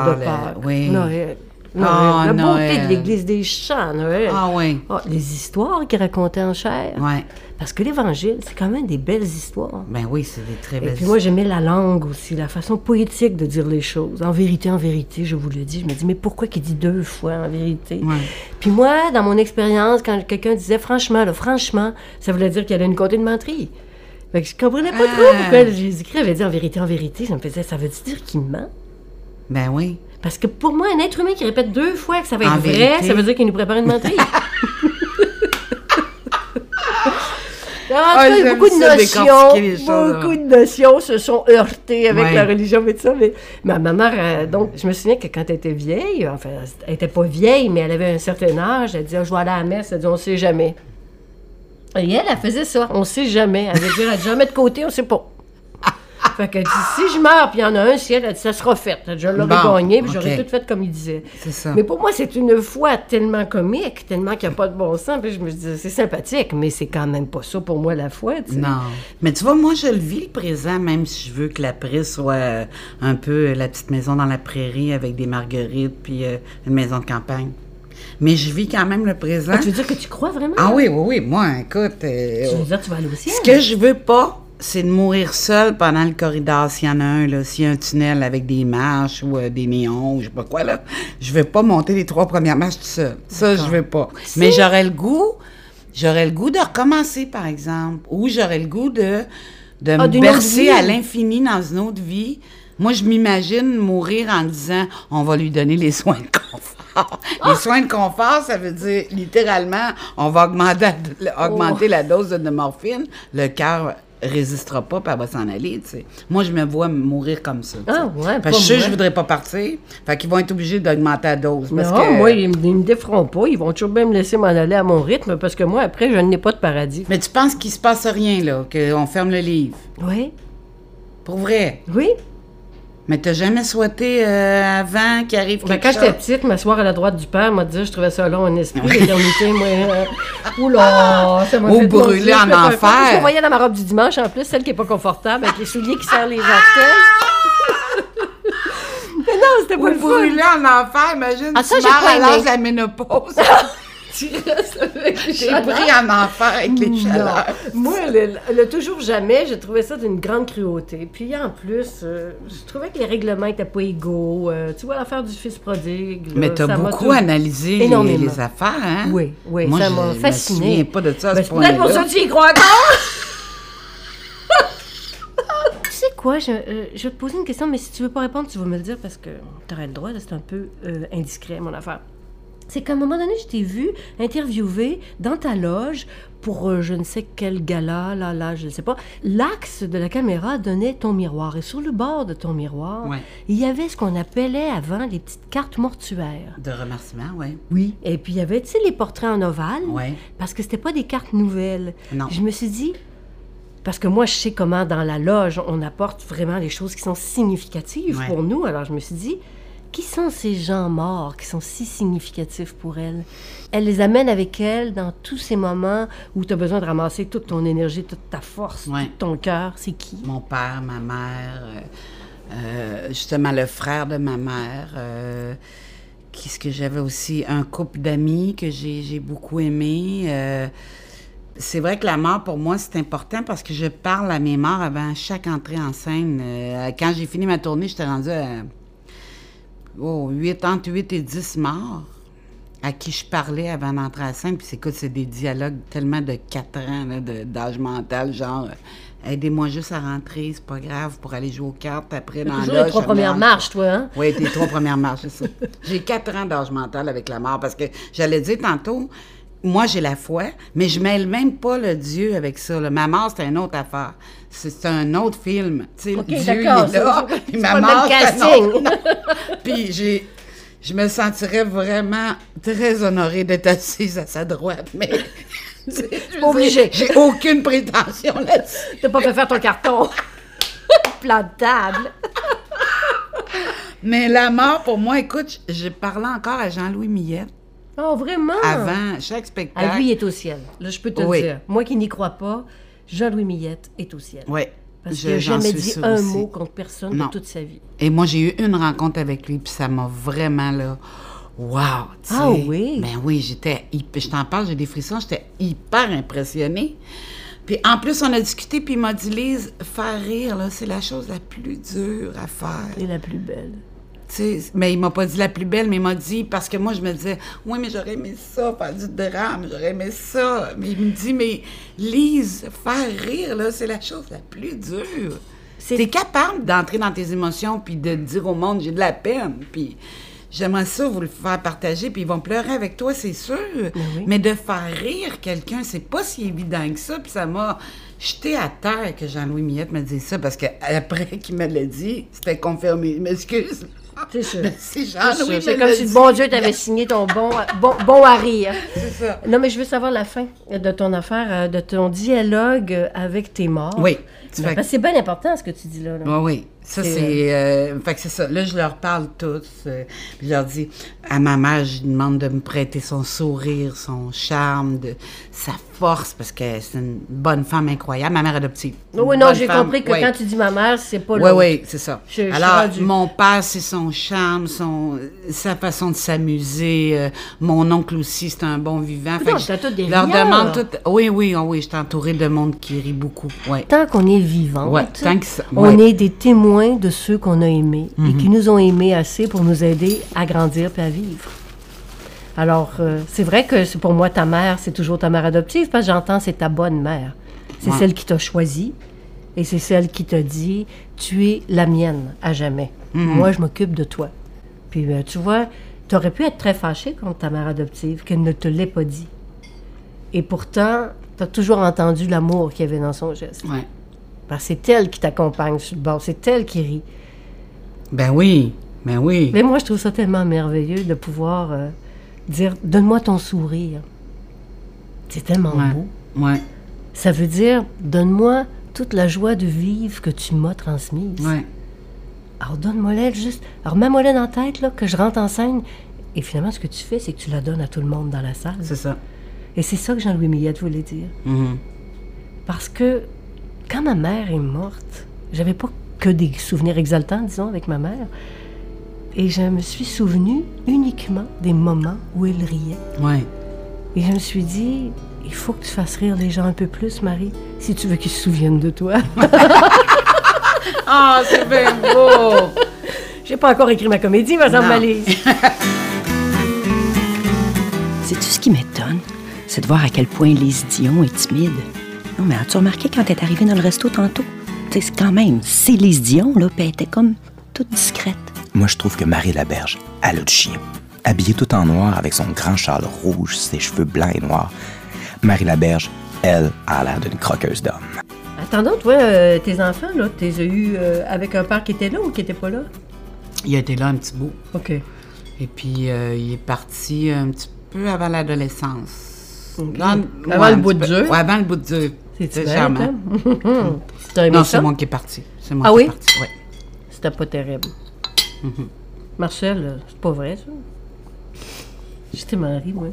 de le- Pâques. oui. Noël. Noël. la beauté Noël. de l'église des chants, Noël. Ah oui. Ah, les histoires qu'ils racontaient en chair. Ouais. Parce que l'Évangile, c'est quand même des belles histoires. Ben oui, c'est des très Et belles puis moi, j'aimais la langue aussi, la façon poétique de dire les choses. En vérité, en vérité, je vous le dis. Je me dis, mais pourquoi qu'il dit deux fois en vérité? Ouais. Puis moi, dans mon expérience, quand quelqu'un disait franchement, là, franchement, ça voulait dire qu'il allait une côté une menterie. Fait que je comprenais pas trop Ah. pourquoi Jésus-Christ avait dit en vérité, en vérité. Ça me faisait, ça veut dire qu'il ment? Ben oui. Parce que pour moi, un être humain qui répète deux fois que ça va être En vrai, vérité. ça veut dire qu'il nous prépare une menterie. Ah, en tout cas, beaucoup de notions, choses, beaucoup de notions se sont heurtées avec Ouais. la religion et tout ça. Mais, ma mère, euh, donc, je me souviens que quand elle était vieille, enfin, elle était pas vieille, mais elle avait un certain âge, elle disait, je vais aller à la messe, elle dit, on sait jamais. Et elle, elle faisait ça, on sait jamais. Elle veut dire, elle dit, jamais de côté, on sait pas. Fait qu'elle dit, si je meurs, puis il y en a un ciel, elle dit, ça sera fait. Elle dit, je l'aurais Bon, gagné, puis j'aurais tout fait comme il disait. C'est ça. Mais pour moi, c'est une foi tellement comique, tellement qu'il n'y a pas de bon sens. Puis je me dis, c'est sympathique, mais c'est quand même pas ça pour moi la foi, tu sais. Non. Mais tu vois, moi, je le vis le présent, même si je veux que l'après soit euh, un peu euh, la petite maison dans la prairie avec des marguerites puis euh, une maison de campagne. Mais je vis quand même le présent. Ah, tu veux dire que tu crois vraiment? Ah oui, oui, oui. Moi, écoute. euh, Tu veux dire que tu vas aller au ciel? Ce que je veux pas, c'est de mourir seul pendant le corridor, s'il y en a un, là, s'il y a un tunnel avec des marches ou euh, des néons, ou je sais pas quoi, là. Je veux pas monter les trois premières marches tout seul. Ça, je veux pas. Mais j'aurais le goût, j'aurais le goût de recommencer, par exemple. Ou j'aurais le goût de, de Ah, me bercer à l'infini dans une autre vie. Moi, je m'imagine mourir en disant, on va lui donner les soins de confort. Les soins de confort, ça veut dire, littéralement, on va augmenter, augmenter la dose de morphine. Le cœur résistera pas, puis elle va s'en aller, tu sais. Moi, je me vois mourir comme ça. tu sais. Ah, ouais, Parce que je sais je voudrais pas partir. Fait qu'ils vont être obligés d'augmenter la dose. Parce non, que... moi, ils, me- ils me déferont pas. Ils vont toujours bien me laisser m'en aller à mon rythme parce que moi, après, je n'ai pas de paradis. Mais tu penses qu'il se passe rien, là, qu'on ferme le livre? Oui, Pour vrai? oui. Mais t'as jamais souhaité euh, avant qu'il arrive Ben, quelque quand j'étais chose? petite, m'asseoir à la droite du père, m'a dit, je trouvais ça long en esprit, l'éternité, moi. euh, Oula, ça m'a Ou fait brûler en un enfer. Je me voyais dans ma robe du dimanche, en plus, celle qui est pas confortable, avec les souliers qui serrent les orteils. Mais non, c'était pas Ou le brûler en enfer, imagine, Ah, ça, j'ai pas à l'âge de la ménopause. Tu restes avec les J'ai pris en enfer avec les chaleurs. Moi, le, le toujours jamais, je trouvais ça d'une grande cruauté. Puis en plus, euh, je trouvais que les règlements étaient pas égaux. Euh, tu vois, l'affaire du fils prodigue. là, Mais t'as ça m'a beaucoup tout- analysé les, affaires, hein? Oui, oui, Moi, ça je m'a me fasciné. souviens pas de ça à Ben, ce c'est peut-être pour point-là. ça que tu y crois encore. tu sais quoi, je, euh, je vais te poser une question, mais si tu veux pas répondre, tu vas me le dire parce que tu aurais le droit, c'est un peu euh, indiscret, mon affaire. C'est qu'à un moment donné, je t'ai vu interviewer dans ta loge pour euh, je ne sais quel gala, là, là, je ne sais pas. L'axe de la caméra donnait ton miroir. Et sur le bord de ton miroir, Ouais. il y avait ce qu'on appelait avant les petites cartes mortuaires. De remerciements, oui. Oui. Et puis il y avait, tu sais, les portraits en ovale. Ouais. Parce que c'était pas des cartes nouvelles. Non. Je me suis dit, parce que moi, je sais comment dans la loge, on apporte vraiment les choses qui sont significatives Ouais. pour nous. Alors je me suis dit, qui sont ces gens morts qui sont si significatifs pour elle? Elle les amène avec elle dans tous ces moments où tu as besoin de ramasser toute ton énergie, toute ta force, Ouais. tout ton cœur. C'est qui? Mon père, ma mère, euh, euh, justement le frère de ma mère. euh, Qu'est-ce que j'avais aussi? Un couple d'amis que j'ai beaucoup aimé. c'est vrai que la mort, pour moi, c'est important parce que je parle à mes morts avant chaque entrée en scène. Quand j'ai fini ma tournée, j'étais rendue à oh, 8, entre 8 et 10 morts à qui je parlais avant d'entrer à la scène. Puis écoute, c'est des dialogues tellement de 4 ans là, de- d'âge mental, genre euh, aidez-moi juste à rentrer, c'est pas grave, pour aller jouer aux cartes après dans Toujours les trois premières marches, toi, hein? oui, tes trois premières marches, c'est ça. J'ai quatre ans d'âge mental avec la mort parce que j'allais dire tantôt, moi j'ai la foi, mais je mêle même pas le Dieu avec ça. là. Ma mort, c'est une autre affaire. C'est un autre film. Tu sais, Dieu, il est là, puis ma mort, c'est. Puis j'ai... je me sentirais vraiment très honorée d'être assise à sa droite, mais... C'est pas obligé. J'ai aucune prétention là-dessus. T'as pas fait faire ton carton. Plan de table. Mais la mort, pour moi, écoute, je parlais encore à Jean-Louis Millette Oh, vraiment? avant chaque spectacle. Ah, lui, il est au ciel. Là, je peux te Oui. le dire. Moi qui n'y crois pas, Jean-Louis Millette est au ciel. Oui. Parce je- qu'il n'a jamais dit un aussi. mot contre personne Non. de toute sa vie. Et moi, j'ai eu une rencontre avec lui, puis ça m'a vraiment, là, wow! Ah oui? Ben oui, j'étais, je t'en parle, j'ai des frissons, j'étais hyper impressionnée. Puis en plus, on a discuté, puis il m'a dit, Lise, faire rire, là, c'est la chose la plus dure à faire. Est la plus belle. Mais il m'a pas dit la plus belle, mais il m'a dit, parce que moi, je me disais, oui, mais j'aurais aimé ça, faire du drame, j'aurais aimé ça. Mais il me dit, mais Lise, faire rire, là, c'est la chose la plus dure. C'est- T'es capable d'entrer dans tes émotions, puis de dire au monde, j'ai de la peine, puis j'aimerais ça vous le faire partager, puis ils vont pleurer avec toi, c'est sûr. oui. Mais de faire rire quelqu'un, c'est pas si évident que ça, puis ça m'a jeté à terre que Jean-Louis Millette me dise ça, parce qu'après qu'il me l'a dit, c'était confirmé. Je m'excuse. C'est sûr. Mais si C'est comme si le bon Dieu t'avait signé ton bon, bon, bon à rire. C'est ça. Non, mais je veux savoir la fin de ton affaire, euh, de ton dialogue avec tes morts. Oui. Ben, fais- parce que c'est bien important ce que tu dis là. là. Oui, oui. Ça, C'est, c'est. euh, fait que c'est ça. Là, je leur parle tous. euh, je leur dis à ma mère, je lui demande de me prêter son sourire, son charme, de, sa force, parce que c'est une bonne femme incroyable. Ma mère adoptive. Oui, non, j'ai compris que oui. quand tu dis ma mère, c'est pas Oui, l'autre. oui, c'est ça. Je- Alors, mon père, c'est son charme, son, sa façon de s'amuser. euh, mon oncle aussi, c'est un bon vivant. Que je des leur demande tout. Oui, oui, oh oui, je suis entourée de monde qui rit beaucoup. Oui. Tant qu'on est vivant, Ouais, tant que ça- on ouais. Est des témoins de ceux qu'on a aimés et qui nous ont aimés assez pour nous aider à grandir puis à vivre. Alors, euh, c'est vrai que c'est pour moi, ta mère, c'est toujours ta mère adoptive, parce que j'entends, c'est ta bonne mère. C'est Ouais. celle qui t'a choisi et c'est celle qui t'a dit, tu es la mienne à jamais. Mhm. Moi, je m'occupe de toi. Puis, euh, tu vois, tu aurais pu être très fâché contre ta mère adoptive, qu'elle ne te l'ait pas dit. Et pourtant, tu as toujours entendu l'amour qu'il y avait dans son geste. Ouais. Parce que c'est elle qui t'accompagne sur le bord, c'est elle qui rit. Ben oui, ben oui. Mais moi, je trouve ça tellement merveilleux de pouvoir euh, dire Donne-moi ton sourire. C'est tellement Ouais. beau. Ouais, Ça veut dire Donne-moi toute la joie de vivre que tu m'as transmise. ouais. Alors, donne-moi-la juste. Alors, mets-moi-la dans la tête, là, que je rentre en scène. Et finalement, ce que tu fais, c'est que tu la donnes à tout le monde dans la salle. C'est ça. Et c'est ça que Jean-Louis Millette voulait dire. Mhm. Parce que quand ma mère est morte, j'avais pas que des souvenirs exaltants, disons, avec ma mère. Et je me suis souvenu uniquement des moments où elle riait. Ouais. Et je me suis dit, il faut que tu fasses rire les gens un peu plus, Marie, si tu veux qu'ils se souviennent de toi. Ah, c'est bien beau! J'ai pas encore écrit ma comédie, ma Non. Malise. Sais-tu ce qui m'étonne? C'est de voir à quel point Lise Dion est timide. Non, mais as-tu remarqué quand elle est arrivée dans le resto tantôt? Tu sais, c'est quand même, c'est Lise Dion, là, puis elle était comme toute discrète. Moi, je trouve que Marie Laberge, elle a du chien. Habillée tout en noir avec son grand châle rouge, ses cheveux blancs et noirs. Marie Laberge, elle, a l'air d'une croqueuse d'homme. Attendons, toi, euh, tes enfants, là, tu les as eus euh, avec un père qui était là ou qui était pas là? Il a été là un petit bout. OK. Et puis, euh, il est parti un petit peu avant l'adolescence. Dans- Avant ouais, le bout de? Ouais, avant le bout de dur. C'est charmant. hein? T'as aimé Non, ça? c'est moi qui est parti. C'est moi Ah qui oui? est parti, ouais. C'était pas terrible. Mhm. Marcel, euh, c'est pas vrai, ça? J'étais Marie, moi.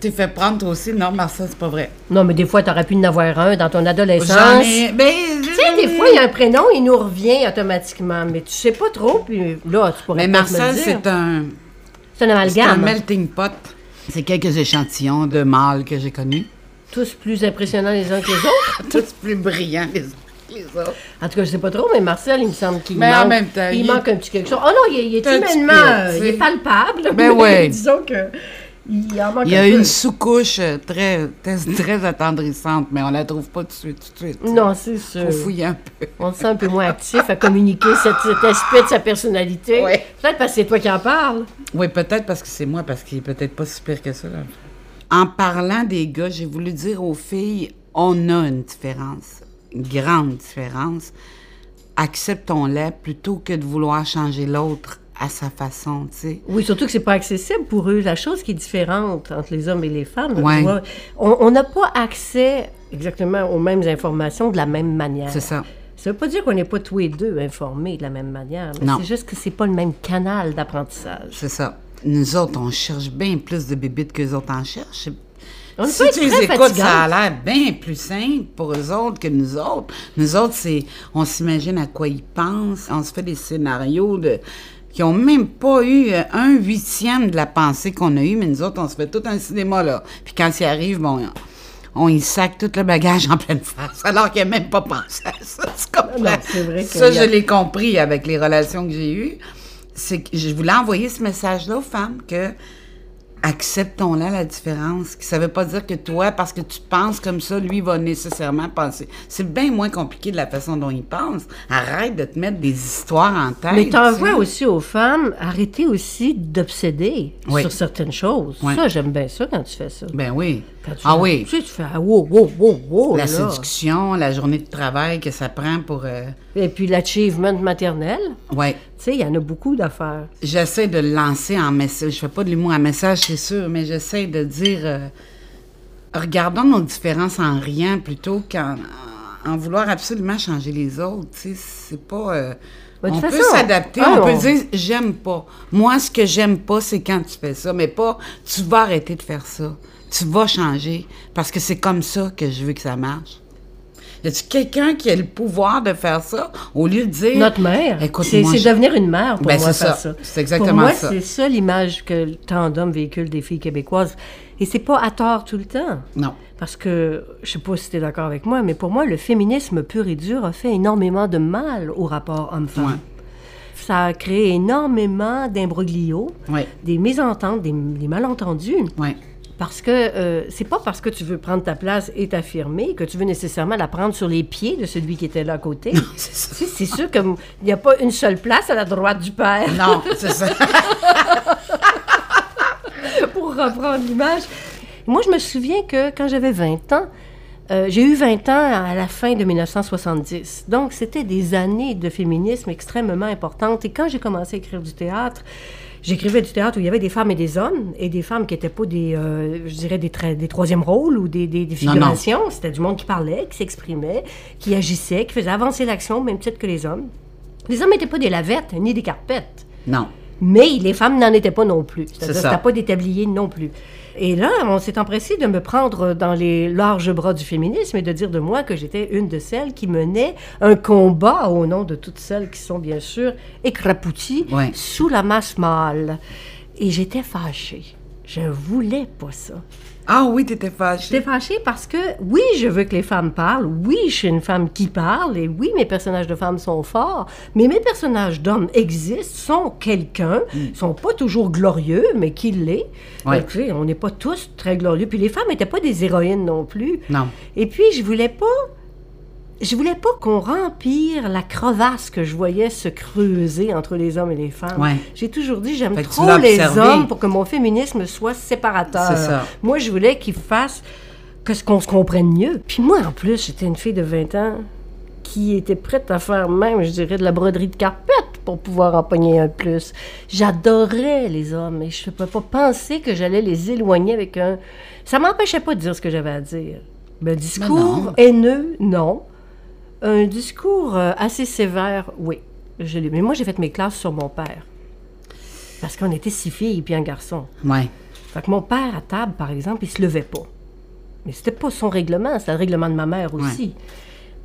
T'es fait prendre toi aussi? Non, Marcel, c'est pas vrai. Non, mais des fois, t'aurais pu en avoir un dans ton adolescence. Ai... Ben, Tu sais, des fois, il y a un prénom, il nous revient automatiquement, mais tu sais pas trop, puis là, tu pourrais Mais Marcel, le dire. c'est un... C'est un C'est un amalgame. melting pot. C'est quelques échantillons de mâles que j'ai connus. Tous plus impressionnants les uns que les autres. Tous plus brillants les uns que les autres. En tout cas, je sais pas trop, mais Marcel, il me semble qu'il Mais manque... en même temps, il, il- manque un petit quelque chose. Oh non, il, est- il humainement... peu, euh, il est sais. palpable. Ben mais ouais. disons que... Il en manque Il y a une sous-couche euh, très, très, très attendrissante, mais on la trouve pas tout de suite. Tout de suite. Non, c'est sûr. Faut fouiller un peu. On le sent un peu moins actif à communiquer cet, cet aspect de sa personnalité. Ouais. Peut-être parce que c'est toi qui en parles. Oui, peut-être parce que c'est moi, parce qu'il est peut-être pas si pire que ça. là. En parlant des gars, j'ai voulu dire aux filles, on a une différence, une grande différence. Acceptons-la plutôt que de vouloir changer l'autre à sa façon, tu sais. Oui, surtout que c'est pas accessible pour eux. La chose qui est différente entre les hommes et les femmes, tu Ouais. vois, on n'a pas accès exactement aux mêmes informations de la même manière. C'est ça. Ça veut pas dire qu'on n'est pas tous les deux informés de la même manière, c'est juste que c'est pas le même canal d'apprentissage. C'est ça. Nous autres, on cherche bien plus de bébites que les autres en cherchent. On si tu les écoutes, fatigante. ça a l'air bien plus simple pour eux autres que nous autres. Nous autres, c'est, on s'imagine à quoi ils pensent. On se fait des scénarios de, qui ont même pas eu euh, un huitième de la pensée qu'on a eue, mais nous autres, on se fait tout un cinéma, là. Puis quand il arrive, bon, on y sac tout le bagage en pleine face, alors qu'il n'a même pas pensé à ça. Tu comprends? Non, vrai Ça, je l'ai compris avec les relations que j'ai eues. C'est que je voulais envoyer ce message-là aux femmes que acceptons-la la différence. Que ça veut pas dire que toi, parce que tu penses comme ça, lui va nécessairement penser. C'est bien moins compliqué de la façon dont il pense. Arrête de te mettre des histoires en tête. Mais t'envoies aussi aux femmes, arrêtez aussi d'obséder Oui. sur certaines choses. Oui. Ça, j'aime bien ça quand tu fais ça. Ben oui. Quand tu Ah fais- oui. Tu sais, tu fais ah, wow, wow, wow, wow, La là. séduction, la journée de travail que ça prend pour. euh, Et puis l'achievement maternel, Ouais. Tu sais, il y en a beaucoup d'affaires. J'essaie de le lancer en message. Je fais pas de l'humour en message, c'est sûr, mais j'essaie de dire euh, regardons nos différences en rien plutôt qu'en en vouloir absolument changer les autres. Tu sais, c'est pas. euh, de on peut s'adapter, ah, on peut dire j'aime pas. Moi, ce que j'aime pas, c'est quand tu fais ça, mais pas tu vas arrêter de faire ça. Tu vas changer parce que c'est comme ça que je veux que ça marche. Y a-tu quelqu'un qui a le pouvoir de faire ça au lieu de dire Notre mère, Écoute, c'est moi, c'est je- devenir une mère pour Ben, moi c'est faire ça. ça. C'est exactement pour moi, ça. c'est ça l'image que tant d'hommes véhiculent des filles québécoises. Et c'est pas à tort tout le temps. Non. Parce que, je sais pas si tu es d'accord avec moi, mais pour moi, le féminisme pur et dur a fait énormément de mal au rapport homme-femme. Ouais. Ça a créé énormément d'imbroglios, Ouais. des mésententes, des, des malentendus. Ouais. Parce que euh, c'est pas parce que tu veux prendre ta place et t'affirmer que tu veux nécessairement la prendre sur les pieds de celui qui était là à côté. C'est sûr qu'il n'y a pas une seule place à la droite du père, Non, c'est ça. pour reprendre l'image. Moi, je me souviens que quand j'avais 20 ans, euh, j'ai eu 20 ans à la fin de 1970. Donc, c'était des années de féminisme extrêmement importantes. Et quand j'ai commencé à écrire du théâtre, j'écrivais du théâtre où il y avait des femmes et des hommes, et des femmes qui n'étaient pas des, euh, je dirais, des, des troisièmes rôles ou des, figurations. C'était du monde qui parlait, qui s'exprimait, qui agissait, qui faisait avancer l'action même titre que les hommes. Les hommes n'étaient pas des lavettes ni des carpettes. Non. Mais les femmes n'en étaient pas non plus. C'est-à-dire c'était pas des tabliers non plus. Et là, on s'est empressé de me prendre dans les larges bras du féminisme et de dire de moi que j'étais une de celles qui menait un combat au nom de toutes celles qui sont bien sûr écrapouties Ouais. sous la masse mâle. Et j'étais fâchée. Je voulais pas ça. Ah oui, t'étais fâchée. J'étais fâchée parce que, oui, je veux que les femmes parlent, oui, je suis une femme qui parle, et oui, mes personnages de femmes sont forts, mais mes personnages d'hommes existent, sont quelqu'un, sont pas toujours glorieux, mais qui l'est. Mm. Ouais. Donc, tu sais, on n'est pas tous très glorieux. Puis les femmes n'étaient pas des héroïnes non plus. Non. Et puis, je voulais pas... Je voulais pas qu'on rempire la crevasse que je voyais se creuser entre les hommes et les femmes. Ouais. J'ai toujours dit, j'aime trop les hommes pour que mon féminisme soit séparateur. Ça. Moi, je voulais qu'ils fassent que ce qu'on se comprenne mieux. Puis moi, en plus, j'étais une fille de 20 ans qui était prête à faire même, je dirais, de la broderie de carpette pour pouvoir en pogner un plus. J'adorais les hommes et je ne pouvais pas penser que j'allais les éloigner avec un... Ça m'empêchait pas de dire ce que j'avais à dire. Un discours non. haineux, non. Un discours euh, assez sévère, oui. Je Mais moi, j'ai fait mes classes sur mon père. Parce qu'on était six filles et puis un garçon. Ouais. Fait que mon père, à table, par exemple, il se levait pas. Mais c'était pas son règlement, c'était le règlement de ma mère aussi.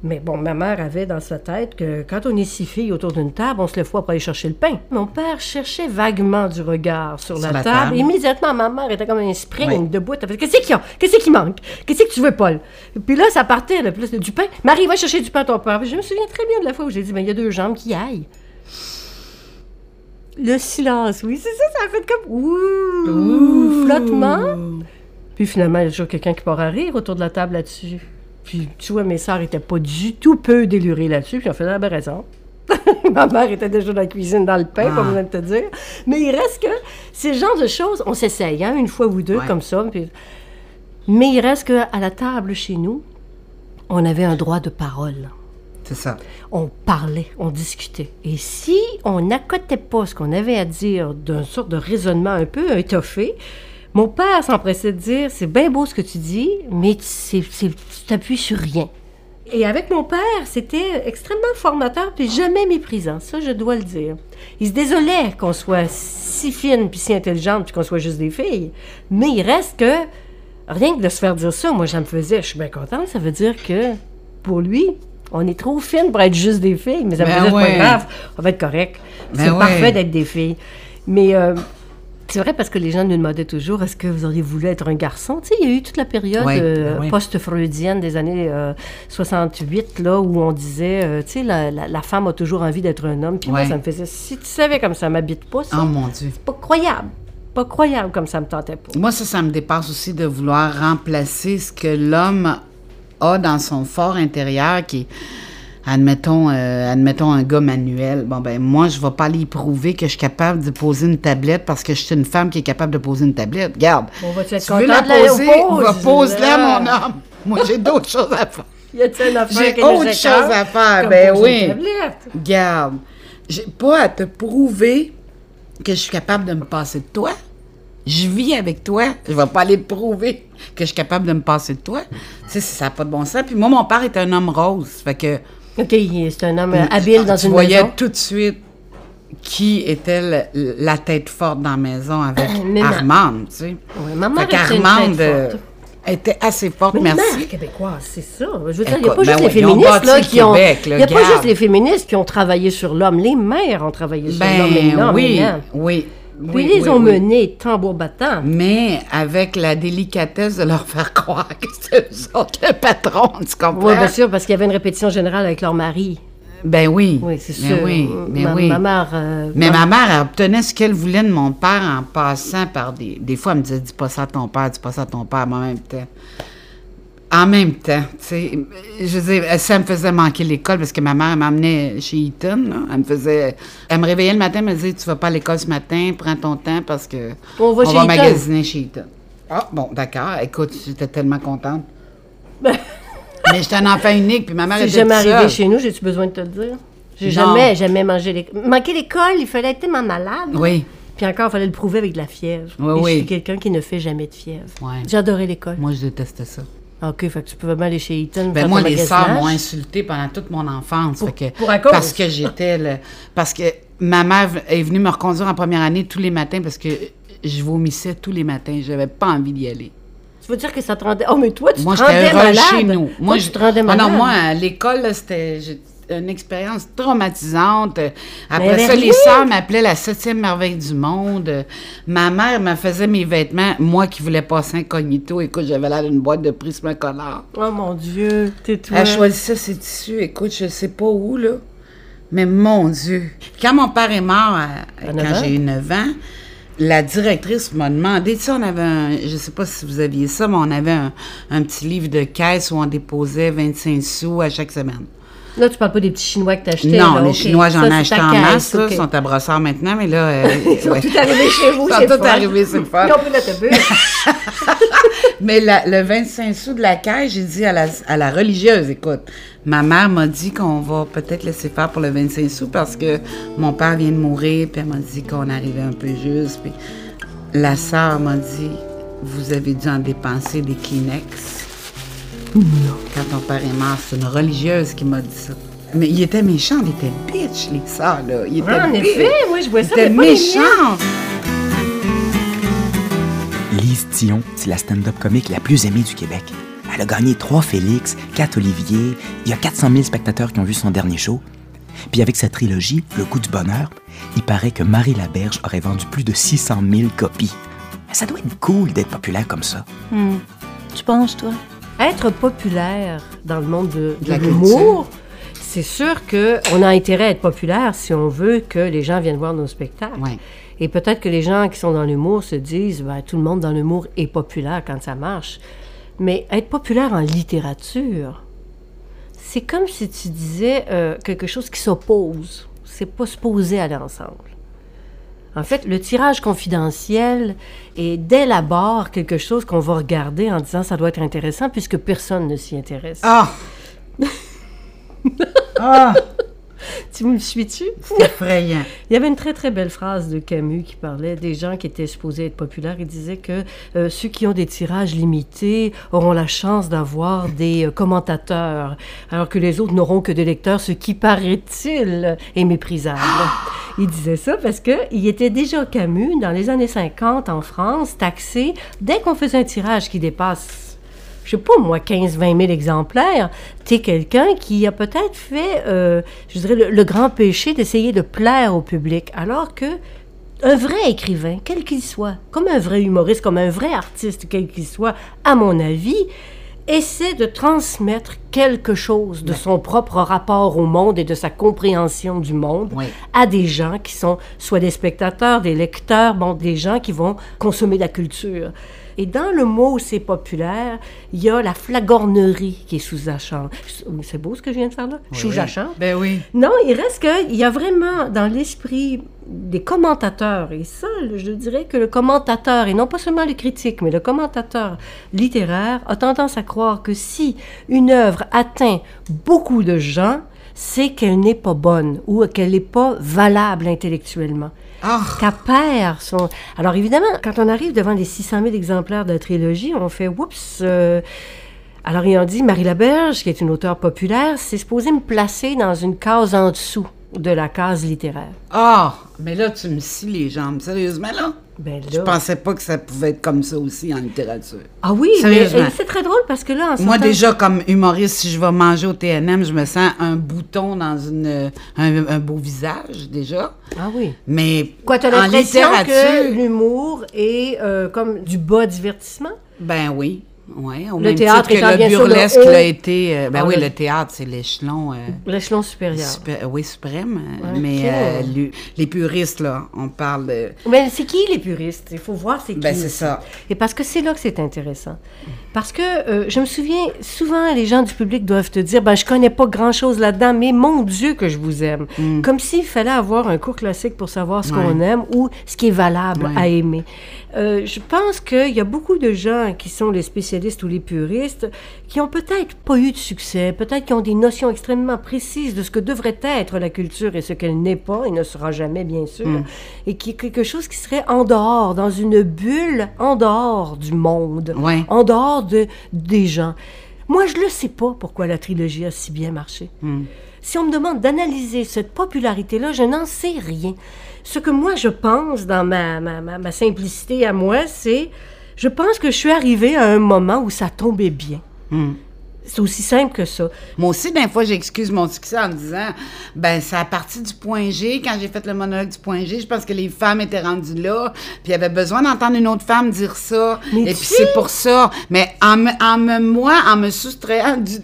Mais bon, ma mère avait dans sa tête que quand on est six filles autour d'une table, on se lève pas pour aller chercher le pain. Mon père cherchait vaguement du regard sur, Sur la, la table. table. Immédiatement, ma mère était comme un spring Oui. debout. Elle fait Qu'est-ce qu'il y a? Qu'est-ce qui manque? Qu'est-ce que tu veux, Paul? Puis là, ça partait, là, c'était du pain. Marie, va chercher du pain à ton père. Je me souviens très bien de la fois où j'ai dit Ben, il y a deux jambes qui aillent. Le silence, oui, c'est ça, ça a fait comme ouh, flottement. Puis finalement, il y a toujours quelqu'un qui part à rire autour de la table là-dessus. Puis tu vois, mes sœurs étaient pas du tout peu délurées là-dessus, puis on faisait la bonne raison. Ma mère était déjà dans la cuisine, dans le pain, Ah. comme je viens de te dire. Mais il reste que ces genres de choses, on s'essaye, hein, une fois ou deux, Ouais. comme ça. puis- Mais il reste que à la table chez nous, on avait un droit de parole. C'est ça. On parlait, on discutait. Et si on n'accotait pas ce qu'on avait à dire d'un sorte de raisonnement un peu étoffé, mon père s'empressait de dire C'est bien beau ce que tu dis, mais tu t'appuies sur rien. Et avec mon père, c'était extrêmement formateur puis jamais méprisant. Ça, je dois le dire. Il se désolait qu'on soit si fine puis si intelligente puis qu'on soit juste des filles. Mais il reste que rien que de se faire dire ça, moi, ça me faisait. Je suis bien contente. Ça veut dire que pour lui, on est trop fine pour être juste des filles. Mais ça me Ben faisait ouais. pas grave. On va être correct. Ben c'est ouais. parfait d'être des filles. Mais. euh, c'est vrai parce que les gens nous demandaient toujours est-ce que vous auriez voulu être un garçon? Tu sais, il y a eu toute la période euh, ben post-freudienne des années euh, 68, là, où on disait, euh, tu sais, la, la- la femme a toujours envie d'être un homme. Puis moi, ça me faisait, si tu savais comme ça m'habite pas, ça, Oh mon Dieu. c'est pas croyable. Pas croyable comme ça me tentait pas. Moi, ça, ça me dépasse aussi de vouloir remplacer ce que l'homme a dans son fort intérieur, qui est, admettons, euh, admettons un gars manuel. Bon, ben, moi, je vais pas lui prouver que je suis capable de poser une tablette parce que je suis une femme qui est capable de poser une tablette. Garde. On être tu veux la poser? pose, Va pose-la, là? mon homme. Moi, j'ai d'autres choses à faire. Y a-t-il J'ai autre chose à faire, ben oui. une tablette? Garde. J'ai pas à te prouver que je suis capable de me passer de toi. Je vis avec toi. Je vais pas aller te prouver que je suis capable de me passer de toi. Tu sais, ça n'a pas de bon sens. Puis moi, mon père est un homme rose. Fait que. OK, c'est un homme habile dans tu une voyais maison. tout de suite qui était le- la tête forte dans la maison avec Mais ma- Armande, tu sais. Ouais, ma mère Fait qu'Armande euh, était assez forte, Mais merci. les mères québécoises, c'est ça. Je veux dire, il n'y a pas ben juste oui, les féministes là, qui ont. Il n'y a pas juste les féministes qui ont travaillé sur l'homme. Les mères ont travaillé sur l'homme Ben oui, oui. Puis oui, ils les oui, ont oui. menés tambour battant. Mais avec la délicatesse de leur faire croire que c'est eux autres le patron, tu comprends? Oui, bien sûr, parce qu'il y avait une répétition générale avec leur mari. Ben oui. Oui, c'est Ben sûr. oui, ben ma, oui. ma mère. euh, Mais ma- ma mère, elle obtenait ce qu'elle voulait de mon père en passant par des... Des fois, elle me disait, dis pas ça à ton père, dis pas ça à ton père, mais en même temps... En même temps, tu sais, je veux dire, ça me faisait manquer l'école parce que ma mère elle m'amenait chez Eton, là. Elle me faisait... Elle me réveillait le matin, elle me disait, tu vas pas à l'école ce matin, prends ton temps parce que... On va chez Eton. magasiner chez Eton. Ah, bon, d'accord. Écoute, j'étais tellement contente. Mais j'étais un enfant unique, puis ma mère était jamais arrivé chez nous, j'ai-tu besoin de te le dire? J'ai jamais, jamais mangé l'école. Manquer l'école, il fallait être tellement malade. Oui. Puis encore, il fallait le prouver avec de la fièvre. Oui, Et oui. Je suis quelqu'un qui ne fait jamais de fièvre. Ouais. J'adorais l'école. Moi, je détestais ça. OK, fait que tu pouvais bien aller chez Eton. Ben moi, les sœurs m'ont insulté pendant toute mon enfance. Pour- fait que- pour? Parce que j'étais le... Parce que ma mère est venue me reconduire en première année tous les matins parce que je vomissais tous les matins. J'avais pas envie d'y aller. Tu veux dire que ça te rendait... Oh, mais toi, tu Moi, te j'étais rendais malade. chez nous. Moi, je- te rendais Ah malade. non, moi, à l'école, c'était une expérience traumatisante. Après ça, les sœurs m'appelaient la septième merveille du monde. Ma mère me faisait mes vêtements. Moi qui voulais passer incognito, écoute, j'avais l'air d'une boîte de Prismacolor. Oh mon Dieu, t'es toi. Elle choisissait ses tissus. Écoute, je sais pas où, là. Mais mon Dieu. Quand mon père est mort, à- À neuf quand j'ai eu 9 ans, la directrice m'a demandé, tu sais, on avait un, je sais pas si vous aviez ça, mais on avait un, un petit livre de caisse où on déposait 25 sous à chaque semaine. Là, tu parles pas des petits Chinois que t'achetais. non, là, les. Chinois, j'en ai acheté en masse, ils sont à brossard maintenant, mais là... euh, Ils sont ouais. tous arrivés chez vous, Ils sont tous arrivés, c'est le fun. Ils ont pris l'autobus. Mais la- le 25 sous de la caisse, j'ai dit à la, à la religieuse, écoute, ma mère m'a dit qu'on va peut-être laisser faire pour le 25 sous parce que mon père vient de mourir, puis elle m'a dit qu'on arrivait un peu juste. Puis la sœur m'a dit, vous avez dû en dépenser des Kleenex. Quand ton père est mort, c'est une religieuse qui m'a dit ça. Mais il était méchant, il était bitch, les sœurs, là. Il était en bitch. effet, moi, je vois Il ça, était mais pas les méchant. Lise Dion, c'est la stand-up comique la plus aimée du Québec. Elle a gagné trois Félix, quatre Olivier. Il y a 400 000 spectateurs qui ont vu son dernier show. Puis avec sa trilogie, Le goût du bonheur, il paraît que Marie Laberge aurait vendu plus de 600 000 copies. Ça doit être cool d'être populaire comme ça. Tu penses, toi? Être populaire dans le monde de, De la de l'humour, c'est sûr qu'on a intérêt à être populaire si on veut que les gens viennent voir nos spectacles. Ouais. Et peut-être que les gens qui sont dans l'humour se disent, ben, tout le monde dans l'humour est populaire quand ça marche. Mais être populaire en littérature, c'est comme si tu disais euh, quelque chose qui s'oppose. C'est pas supposé aller ensemble. En fait, le tirage confidentiel est dès la barre quelque chose qu'on va regarder en disant ça doit être intéressant puisque personne ne s'y intéresse. Ah! Ah, Tu me suis-tu? c'est effrayant. Il y avait une très très belle phrase de Camus qui parlait des gens qui étaient supposés être populaires. Il disait que euh, ceux qui ont des tirages limités auront la chance d'avoir des euh, commentateurs, alors que les autres n'auront que des lecteurs, ce qui paraît-il est méprisable. Il disait ça parce que il était déjà Camus dans les années 50 en France taxé dès qu'on faisait un tirage qui dépasse je sais pas moi, 15-20 000 exemplaires, tu es quelqu'un qui a peut-être fait, euh, je dirais, le, le grand péché d'essayer de plaire au public, alors que un vrai écrivain, quel qu'il soit, comme un vrai humoriste, comme un vrai artiste, quel qu'il soit, à mon avis, essaie de transmettre quelque chose de son propre rapport au monde et de sa compréhension du monde à des gens qui sont soit des spectateurs, des lecteurs, bon, des gens qui vont consommer la culture. Et dans le mot c'est populaire, il y a la flagornerie qui est sous-jacente. C'est beau ce que je viens de faire là? Sous-jacente. Ben oui. Non, il reste qu'il y a vraiment dans l'esprit des commentateurs, et ça, je dirais que le commentateur, et non pas seulement le critique, mais le commentateur littéraire, a tendance à croire que si une œuvre atteint beaucoup de gens, c'est qu'elle n'est pas bonne ou qu'elle n'est pas valable intellectuellement. Ah, Qu'elle perd son... Alors évidemment, quand on arrive devant les 600 000 exemplaires de la trilogie, on fait « Oups! euh, Alors ils ont dit, Marie Laberge, qui est une auteure populaire, c'est supposé me placer dans une case en dessous de la case littéraire. ah, mais là, tu me scies les jambes. Sérieusement, là? Ben Je là... pensais pas que ça pouvait être comme ça aussi en littérature. Ah oui, mais Sérieusement. c'est très drôle parce que là, en Moi, sortant- déjà, comme humoriste, si je vais manger au TNM, je me sens un bouton dans une, un, un beau visage, déjà. Ah oui. Mais Quoi, t'as en l'impression que littérature, l'humour est euh, comme du bas divertissement? ben oui. Ouais, au Le même théâtre titre que le burlesque l'a été. euh, ben Ah, oui, le- le théâtre, c'est l'échelon. euh, L'échelon supérieur. supé- oui, suprême. euh, Ouais, mais ok. euh, lui- les puristes, là, on parle de. Mais c'est qui les puristes? Il faut voir c'est qui. Ben, c'est ça. Et parce que c'est là que c'est intéressant. Parce que euh, je me souviens, souvent, les gens du public doivent te dire ben, Je connais pas grand-chose là-dedans, mais mon Dieu que je vous aime. Comme s'il fallait avoir un cours classique pour savoir ce qu'on aime ou ce qui est valable Ouais. à aimer. Euh, je pense qu'il y a beaucoup de gens qui sont les spécialistes ou les puristes qui ont peut-être pas eu de succès, peut-être qui ont des notions extrêmement précises de ce que devrait être la culture et ce qu'elle n'est pas et ne sera jamais, bien sûr, et qui est quelque chose qui serait en dehors, dans une bulle, en dehors du monde, Ouais. en dehors de, des gens. Moi, je ne sais pas pourquoi la trilogie a si bien marché. Si on me demande d'analyser cette popularité-là, je n'en sais rien. Ce que moi, je pense dans ma, ma, ma, ma simplicité à moi, c'est, je pense que je suis arrivée à un moment où ça tombait bien. C'est aussi simple que ça. Moi aussi, des fois, j'excuse mon succès en me disant, ben, c'est à partir du point G, quand j'ai fait le monologue du point G, je pense que les femmes étaient rendues là, puis il y avait besoin d'entendre une autre femme dire ça, Mais et puis c'est pour ça. Mais en me, en me- moi, en me soustrayant du-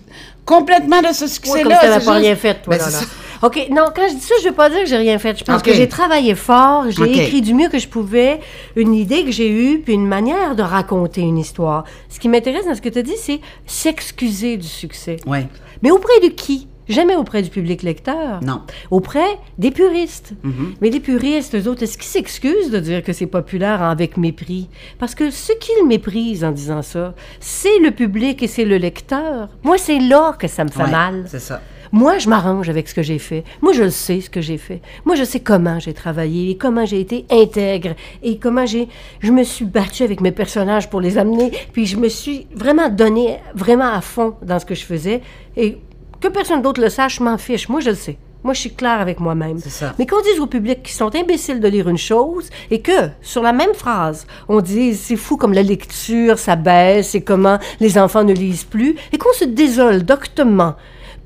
complètement de ce Ouais, succès-là. comme si pas juste- rien fait, toi, Ben, là. OK, non, quand je dis ça, je veux pas dire que j'ai rien fait. Je pense que j'ai travaillé fort, j'ai écrit du mieux que je pouvais, une idée que j'ai eue, puis une manière de raconter une histoire. Ce qui m'intéresse dans ce que tu as dit, c'est s'excuser du succès. Ouais. Mais auprès de qui? Jamais auprès du public lecteur. Non. Auprès des puristes. Mais les puristes, eux autres, est-ce qu'ils s'excusent de dire que c'est populaire avec mépris? Parce que ce qu'ils méprisent en disant ça, c'est le public et c'est le lecteur. Moi, c'est là que ça me fait Ouais, mal. C'est ça. Moi, je m'arrange avec ce que j'ai fait. Moi, je le sais ce que j'ai fait. Moi, je sais comment j'ai travaillé et comment j'ai été intègre et comment j'ai, je me suis battue avec mes personnages pour les amener. Puis je me suis vraiment donné vraiment à fond dans ce que je faisais et que personne d'autre le sache, je m'en fiche. Moi, je le sais. Moi, je suis claire avec moi-même. C'est ça. Mais qu'on dise au public qu'ils sont imbéciles de lire une chose et que, sur la même phrase, on dise c'est fou comme la lecture, ça baisse et comment les enfants ne lisent plus et qu'on se désole doctement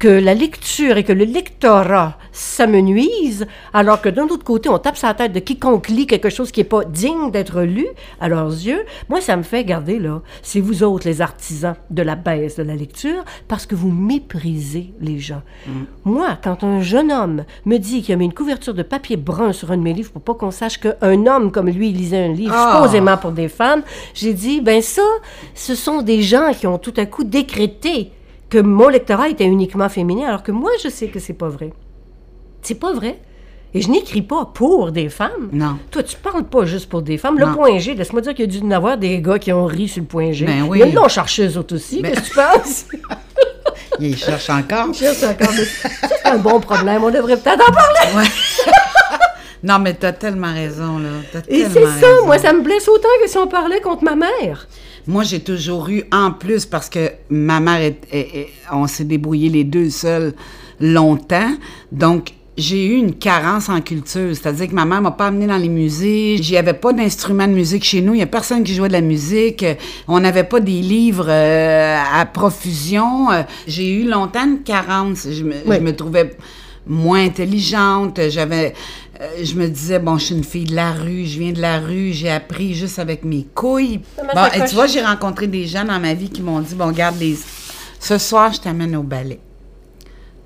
que la lecture et que le lectorat s'amenuisent, alors que d'un autre côté, on tape sa tête de quiconque lit quelque chose qui n'est pas digne d'être lu à leurs yeux, moi, ça me fait garder là. C'est vous autres, les artisans de la baisse de la lecture, parce que vous méprisez les gens. Moi, quand un jeune homme me dit qu'il a mis une couverture de papier brun sur un de mes livres pour pas qu'on sache qu'un homme comme lui lisait un livre Ah! supposément pour des femmes, j'ai dit, ben ça, ce sont des gens qui ont tout à coup décrété que mon lectorat était uniquement féminin, alors que moi, je sais que c'est pas vrai. C'est pas vrai. Et je n'écris pas pour des femmes. Non. Toi, tu parles pas juste pour des femmes. Le Non. point G, laisse-moi dire qu'il y a dû y en avoir des gars qui ont ri sur le point G. Ben oui. Mais ils l'ont cherché eux autres aussi. Ben- Qu'est-ce que tu penses? Il cherche encore. Je cherche encore. C'est un bon problème. On devrait peut-être en parler. Ouais. non, mais t'as tellement raison, là. Et c'est ça, raison. moi, ça me blesse autant que si on parlait contre ma mère. Moi, j'ai toujours eu, en plus, parce que ma mère, est, est- est- on s'est débrouillés les deux seuls longtemps. Donc, j'ai eu une carence en culture. C'est-à-dire que ma mère m'a pas amené dans les musées. J'y avais pas d'instruments de musique chez nous. Il y a personne qui jouait de la musique. On n'avait pas des livres euh, à profusion. Euh, J'ai eu longtemps une carence. Je me, Oui. je me trouvais moins intelligente. J'avais, euh, je me disais bon, je suis une fille de la rue, je viens de la rue, j'ai appris juste avec mes couilles. Bon, et tu vois, j'ai rencontré des gens dans ma vie qui m'ont dit bon, garde les, ce soir, je t'amène au ballet.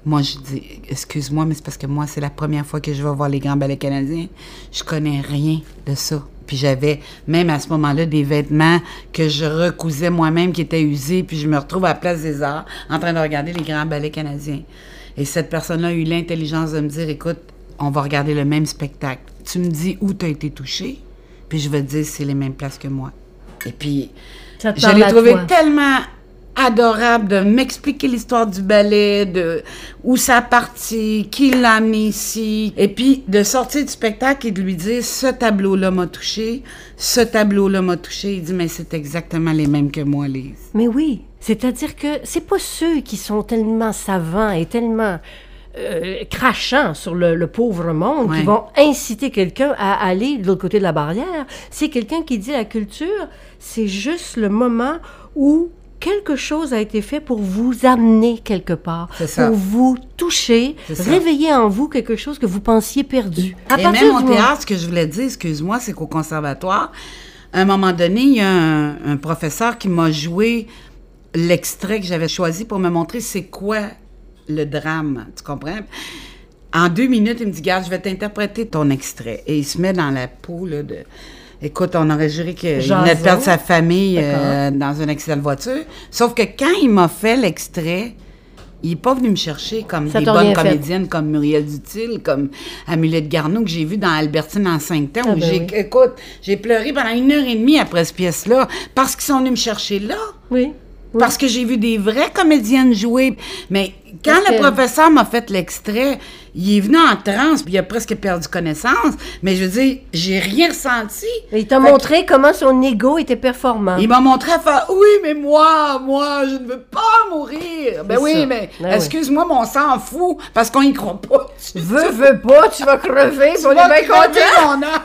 Moi, je dis, excuse-moi, mais c'est parce que moi, c'est la première fois que je vais voir les grands ballets canadiens. Je connais rien de ça. Puis j'avais, même à ce moment-là, des vêtements que je recousais moi-même qui étaient usés. Puis je me retrouve à la Place des Arts en train de regarder les grands ballets canadiens. Et cette personne-là a eu l'intelligence de me dire, écoute, on va regarder le même spectacle. Tu me dis où tu as été touché, puis je vais te dire c'est les mêmes places que moi. Et puis, je l'ai trouvé toi. tellement adorable de m'expliquer l'histoire du ballet, de où ça partit, qui l'a amené ici, et puis de sortir du spectacle et de lui dire ce tableau-là m'a touché, ce tableau-là m'a touché. Il dit mais c'est exactement les mêmes que moi, Lise. Mais oui, c'est-à-dire que c'est pas ceux qui sont tellement savants et tellement euh, crachants sur le, le pauvre monde Ouais. qui vont inciter quelqu'un à aller de l'autre côté de la barrière. C'est quelqu'un qui dit la culture, c'est juste le moment où quelque chose a été fait pour vous amener quelque part, pour vous toucher, réveiller en vous quelque chose que vous pensiez perdu. À et même moment- théâtre, ce que je voulais dire, excuse-moi, c'est qu'au conservatoire, à un moment donné, il y a un, un professeur qui m'a joué l'extrait que j'avais choisi pour me montrer c'est quoi le drame, tu comprends? En deux minutes, il me dit, garde, je vais t'interpréter ton extrait. Et il se met dans la peau là, de... Écoute, on aurait juré qu'il venait de perdre sa famille euh, dans un accident de voiture. Sauf que quand il m'a fait l'extrait, il n'est pas venu me chercher comme Ça des bonnes fait. comédiennes comme Muriel Dutil, comme Amulette Garneau que j'ai vu dans Albertine en cinq temps. Ah ben j'ai, oui. Écoute, j'ai pleuré pendant une heure et demie après cette pièce-là parce qu'ils sont venus me chercher là. Oui. Oui. Parce que j'ai vu des vraies comédiennes jouer. Mais quand le professeur m'a fait l'extrait, il est venu en transe, puis il a presque perdu connaissance. Mais je veux dire, j'ai rien ressenti. Il t'a que- montré comment son ego était performant. Il m'a montré à faire Oui, mais moi, moi, je ne veux pas mourir. Ben oui, ça. mais Ben oui. excuse-moi, mon sang fout parce qu'on y croit pas. Tu Veux, veux pas, tu vas crever, on est bien content. on a-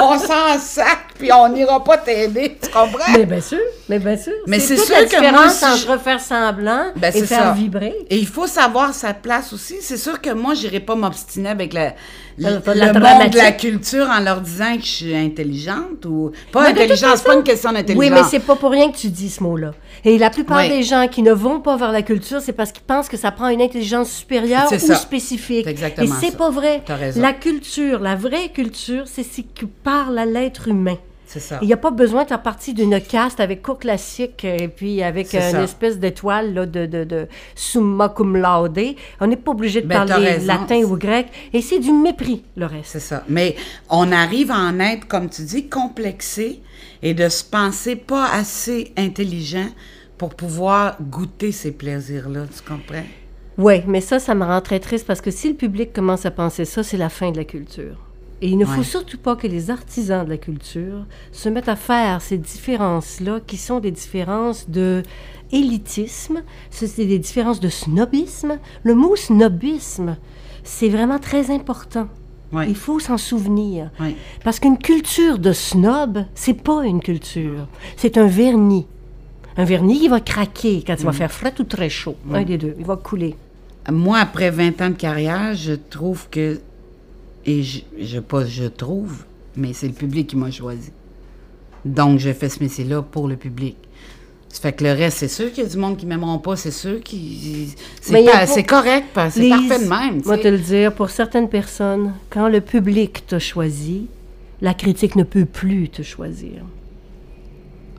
On s'en sac, puis on n'ira pas t'aider. Tu comprends? Mais bien sûr, mais bien sûr. Mais c'est sûr la que moi, si entre je- faire semblant Ben, et faire ça. vibrer. Et il faut savoir sa place aussi. C'est sûr que moi, j'irai pas m'obstiner avec la, le, la le monde de la culture en leur disant que je suis intelligente ou pas intelligente. C'est pas une question d'intelligence. Oui, mais c'est pas pour rien que tu dis ce mot-là. Et la plupart Oui. des gens qui ne vont pas vers la culture, c'est parce qu'ils pensent que ça prend une intelligence supérieure ou ça. spécifique. Exactement Et c'est pas vrai. La culture, la vraie culture, c'est ce qui parle à l'être humain. Il n'y a pas besoin de faire partie d'une caste avec cours classique et puis avec une ça. espèce d'étoile là, de, de, de summa cum laude. On n'est pas obligé de Ben, parler latin ou grec. Et c'est du mépris, le reste. C'est ça. Mais on arrive à en être, comme tu dis, complexé et de se penser pas assez intelligent pour pouvoir goûter ces plaisirs-là. Tu comprends? Oui, mais ça, ça me rend très triste parce que si le public commence à penser ça, c'est la fin de la culture. Et il ne faut surtout pas que les artisans de la culture se mettent à faire ces différences-là qui sont des différences de élitisme, ce- c'est des différences de snobisme. Le mot snobisme, c'est vraiment très important. Il faut s'en souvenir. Parce qu'une culture de snob, c'est pas une culture. C'est un vernis. Un vernis, il va craquer quand il va faire frais ou très chaud. Un des deux. Il va couler. Moi, après 20 ans de carrière, je trouve que. Et je, je pas je trouve, mais c'est le public qui m'a choisi. Donc, je fais ce métier-là pour le public. Ça fait que le reste, c'est sûr qu'il y a du monde qui m'aimeront pas, c'est sûr qui. C'est pas- c'est correct, c'est parfait de même. Moi, te le dire, pour certaines personnes, quand le public t'a choisi, la critique ne peut plus te choisir.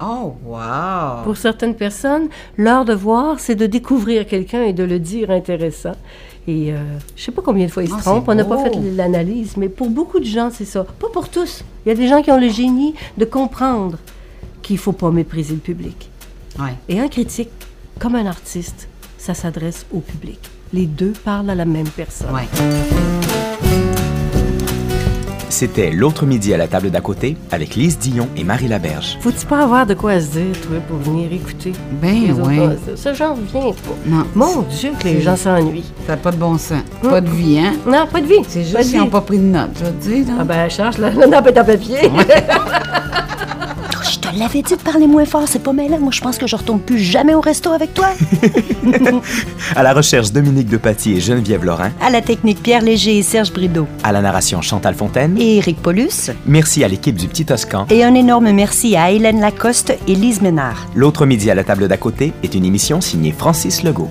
Oh, wow! Pour certaines personnes, leur devoir, c'est de découvrir quelqu'un et de le dire intéressant. Et euh, je sais pas combien de fois ils se Ah, trompent, on n'a pas fait l'analyse, mais pour beaucoup de gens, c'est ça. Pas pour tous. Il y a des gens qui ont le génie de comprendre qu'il faut pas mépriser le public. Ouais. Et un critique, comme un artiste, ça s'adresse au public. les deux parlent à la même personne. Ouais. C'était l'autre midi à la table d'à côté avec Lise Dion et Marie Laberge. Faut-tu pas avoir de quoi se dire, toi, pour venir écouter? Ben oui. choses? Ça, j'en reviens pas. Non. Mon Dieu, que les gens s'ennuient. Ça n'a pas de bon sens. Pas de vie, hein? Non, pas de vie. C'est juste qu'ils n'ont pas pris de notes, je veux te dire. Ah ben, cherche la est en papier. Oh, je te l'avais dit de parler moins fort, c'est pas mêlant. Moi, je pense que je retourne plus jamais au resto avec toi. À la recherche, Dominique Depaty et Geneviève Laurin. À la technique, Pierre Léger et Serge Brideau. À la narration, Chantal Fontaine. Et Éric Paulus. Merci à l'équipe du Petit Toscan. Et un énorme merci à Hélène Lacoste et Lise Ménard. L'autre midi à la table d'à côté est une émission signée Francis Legault.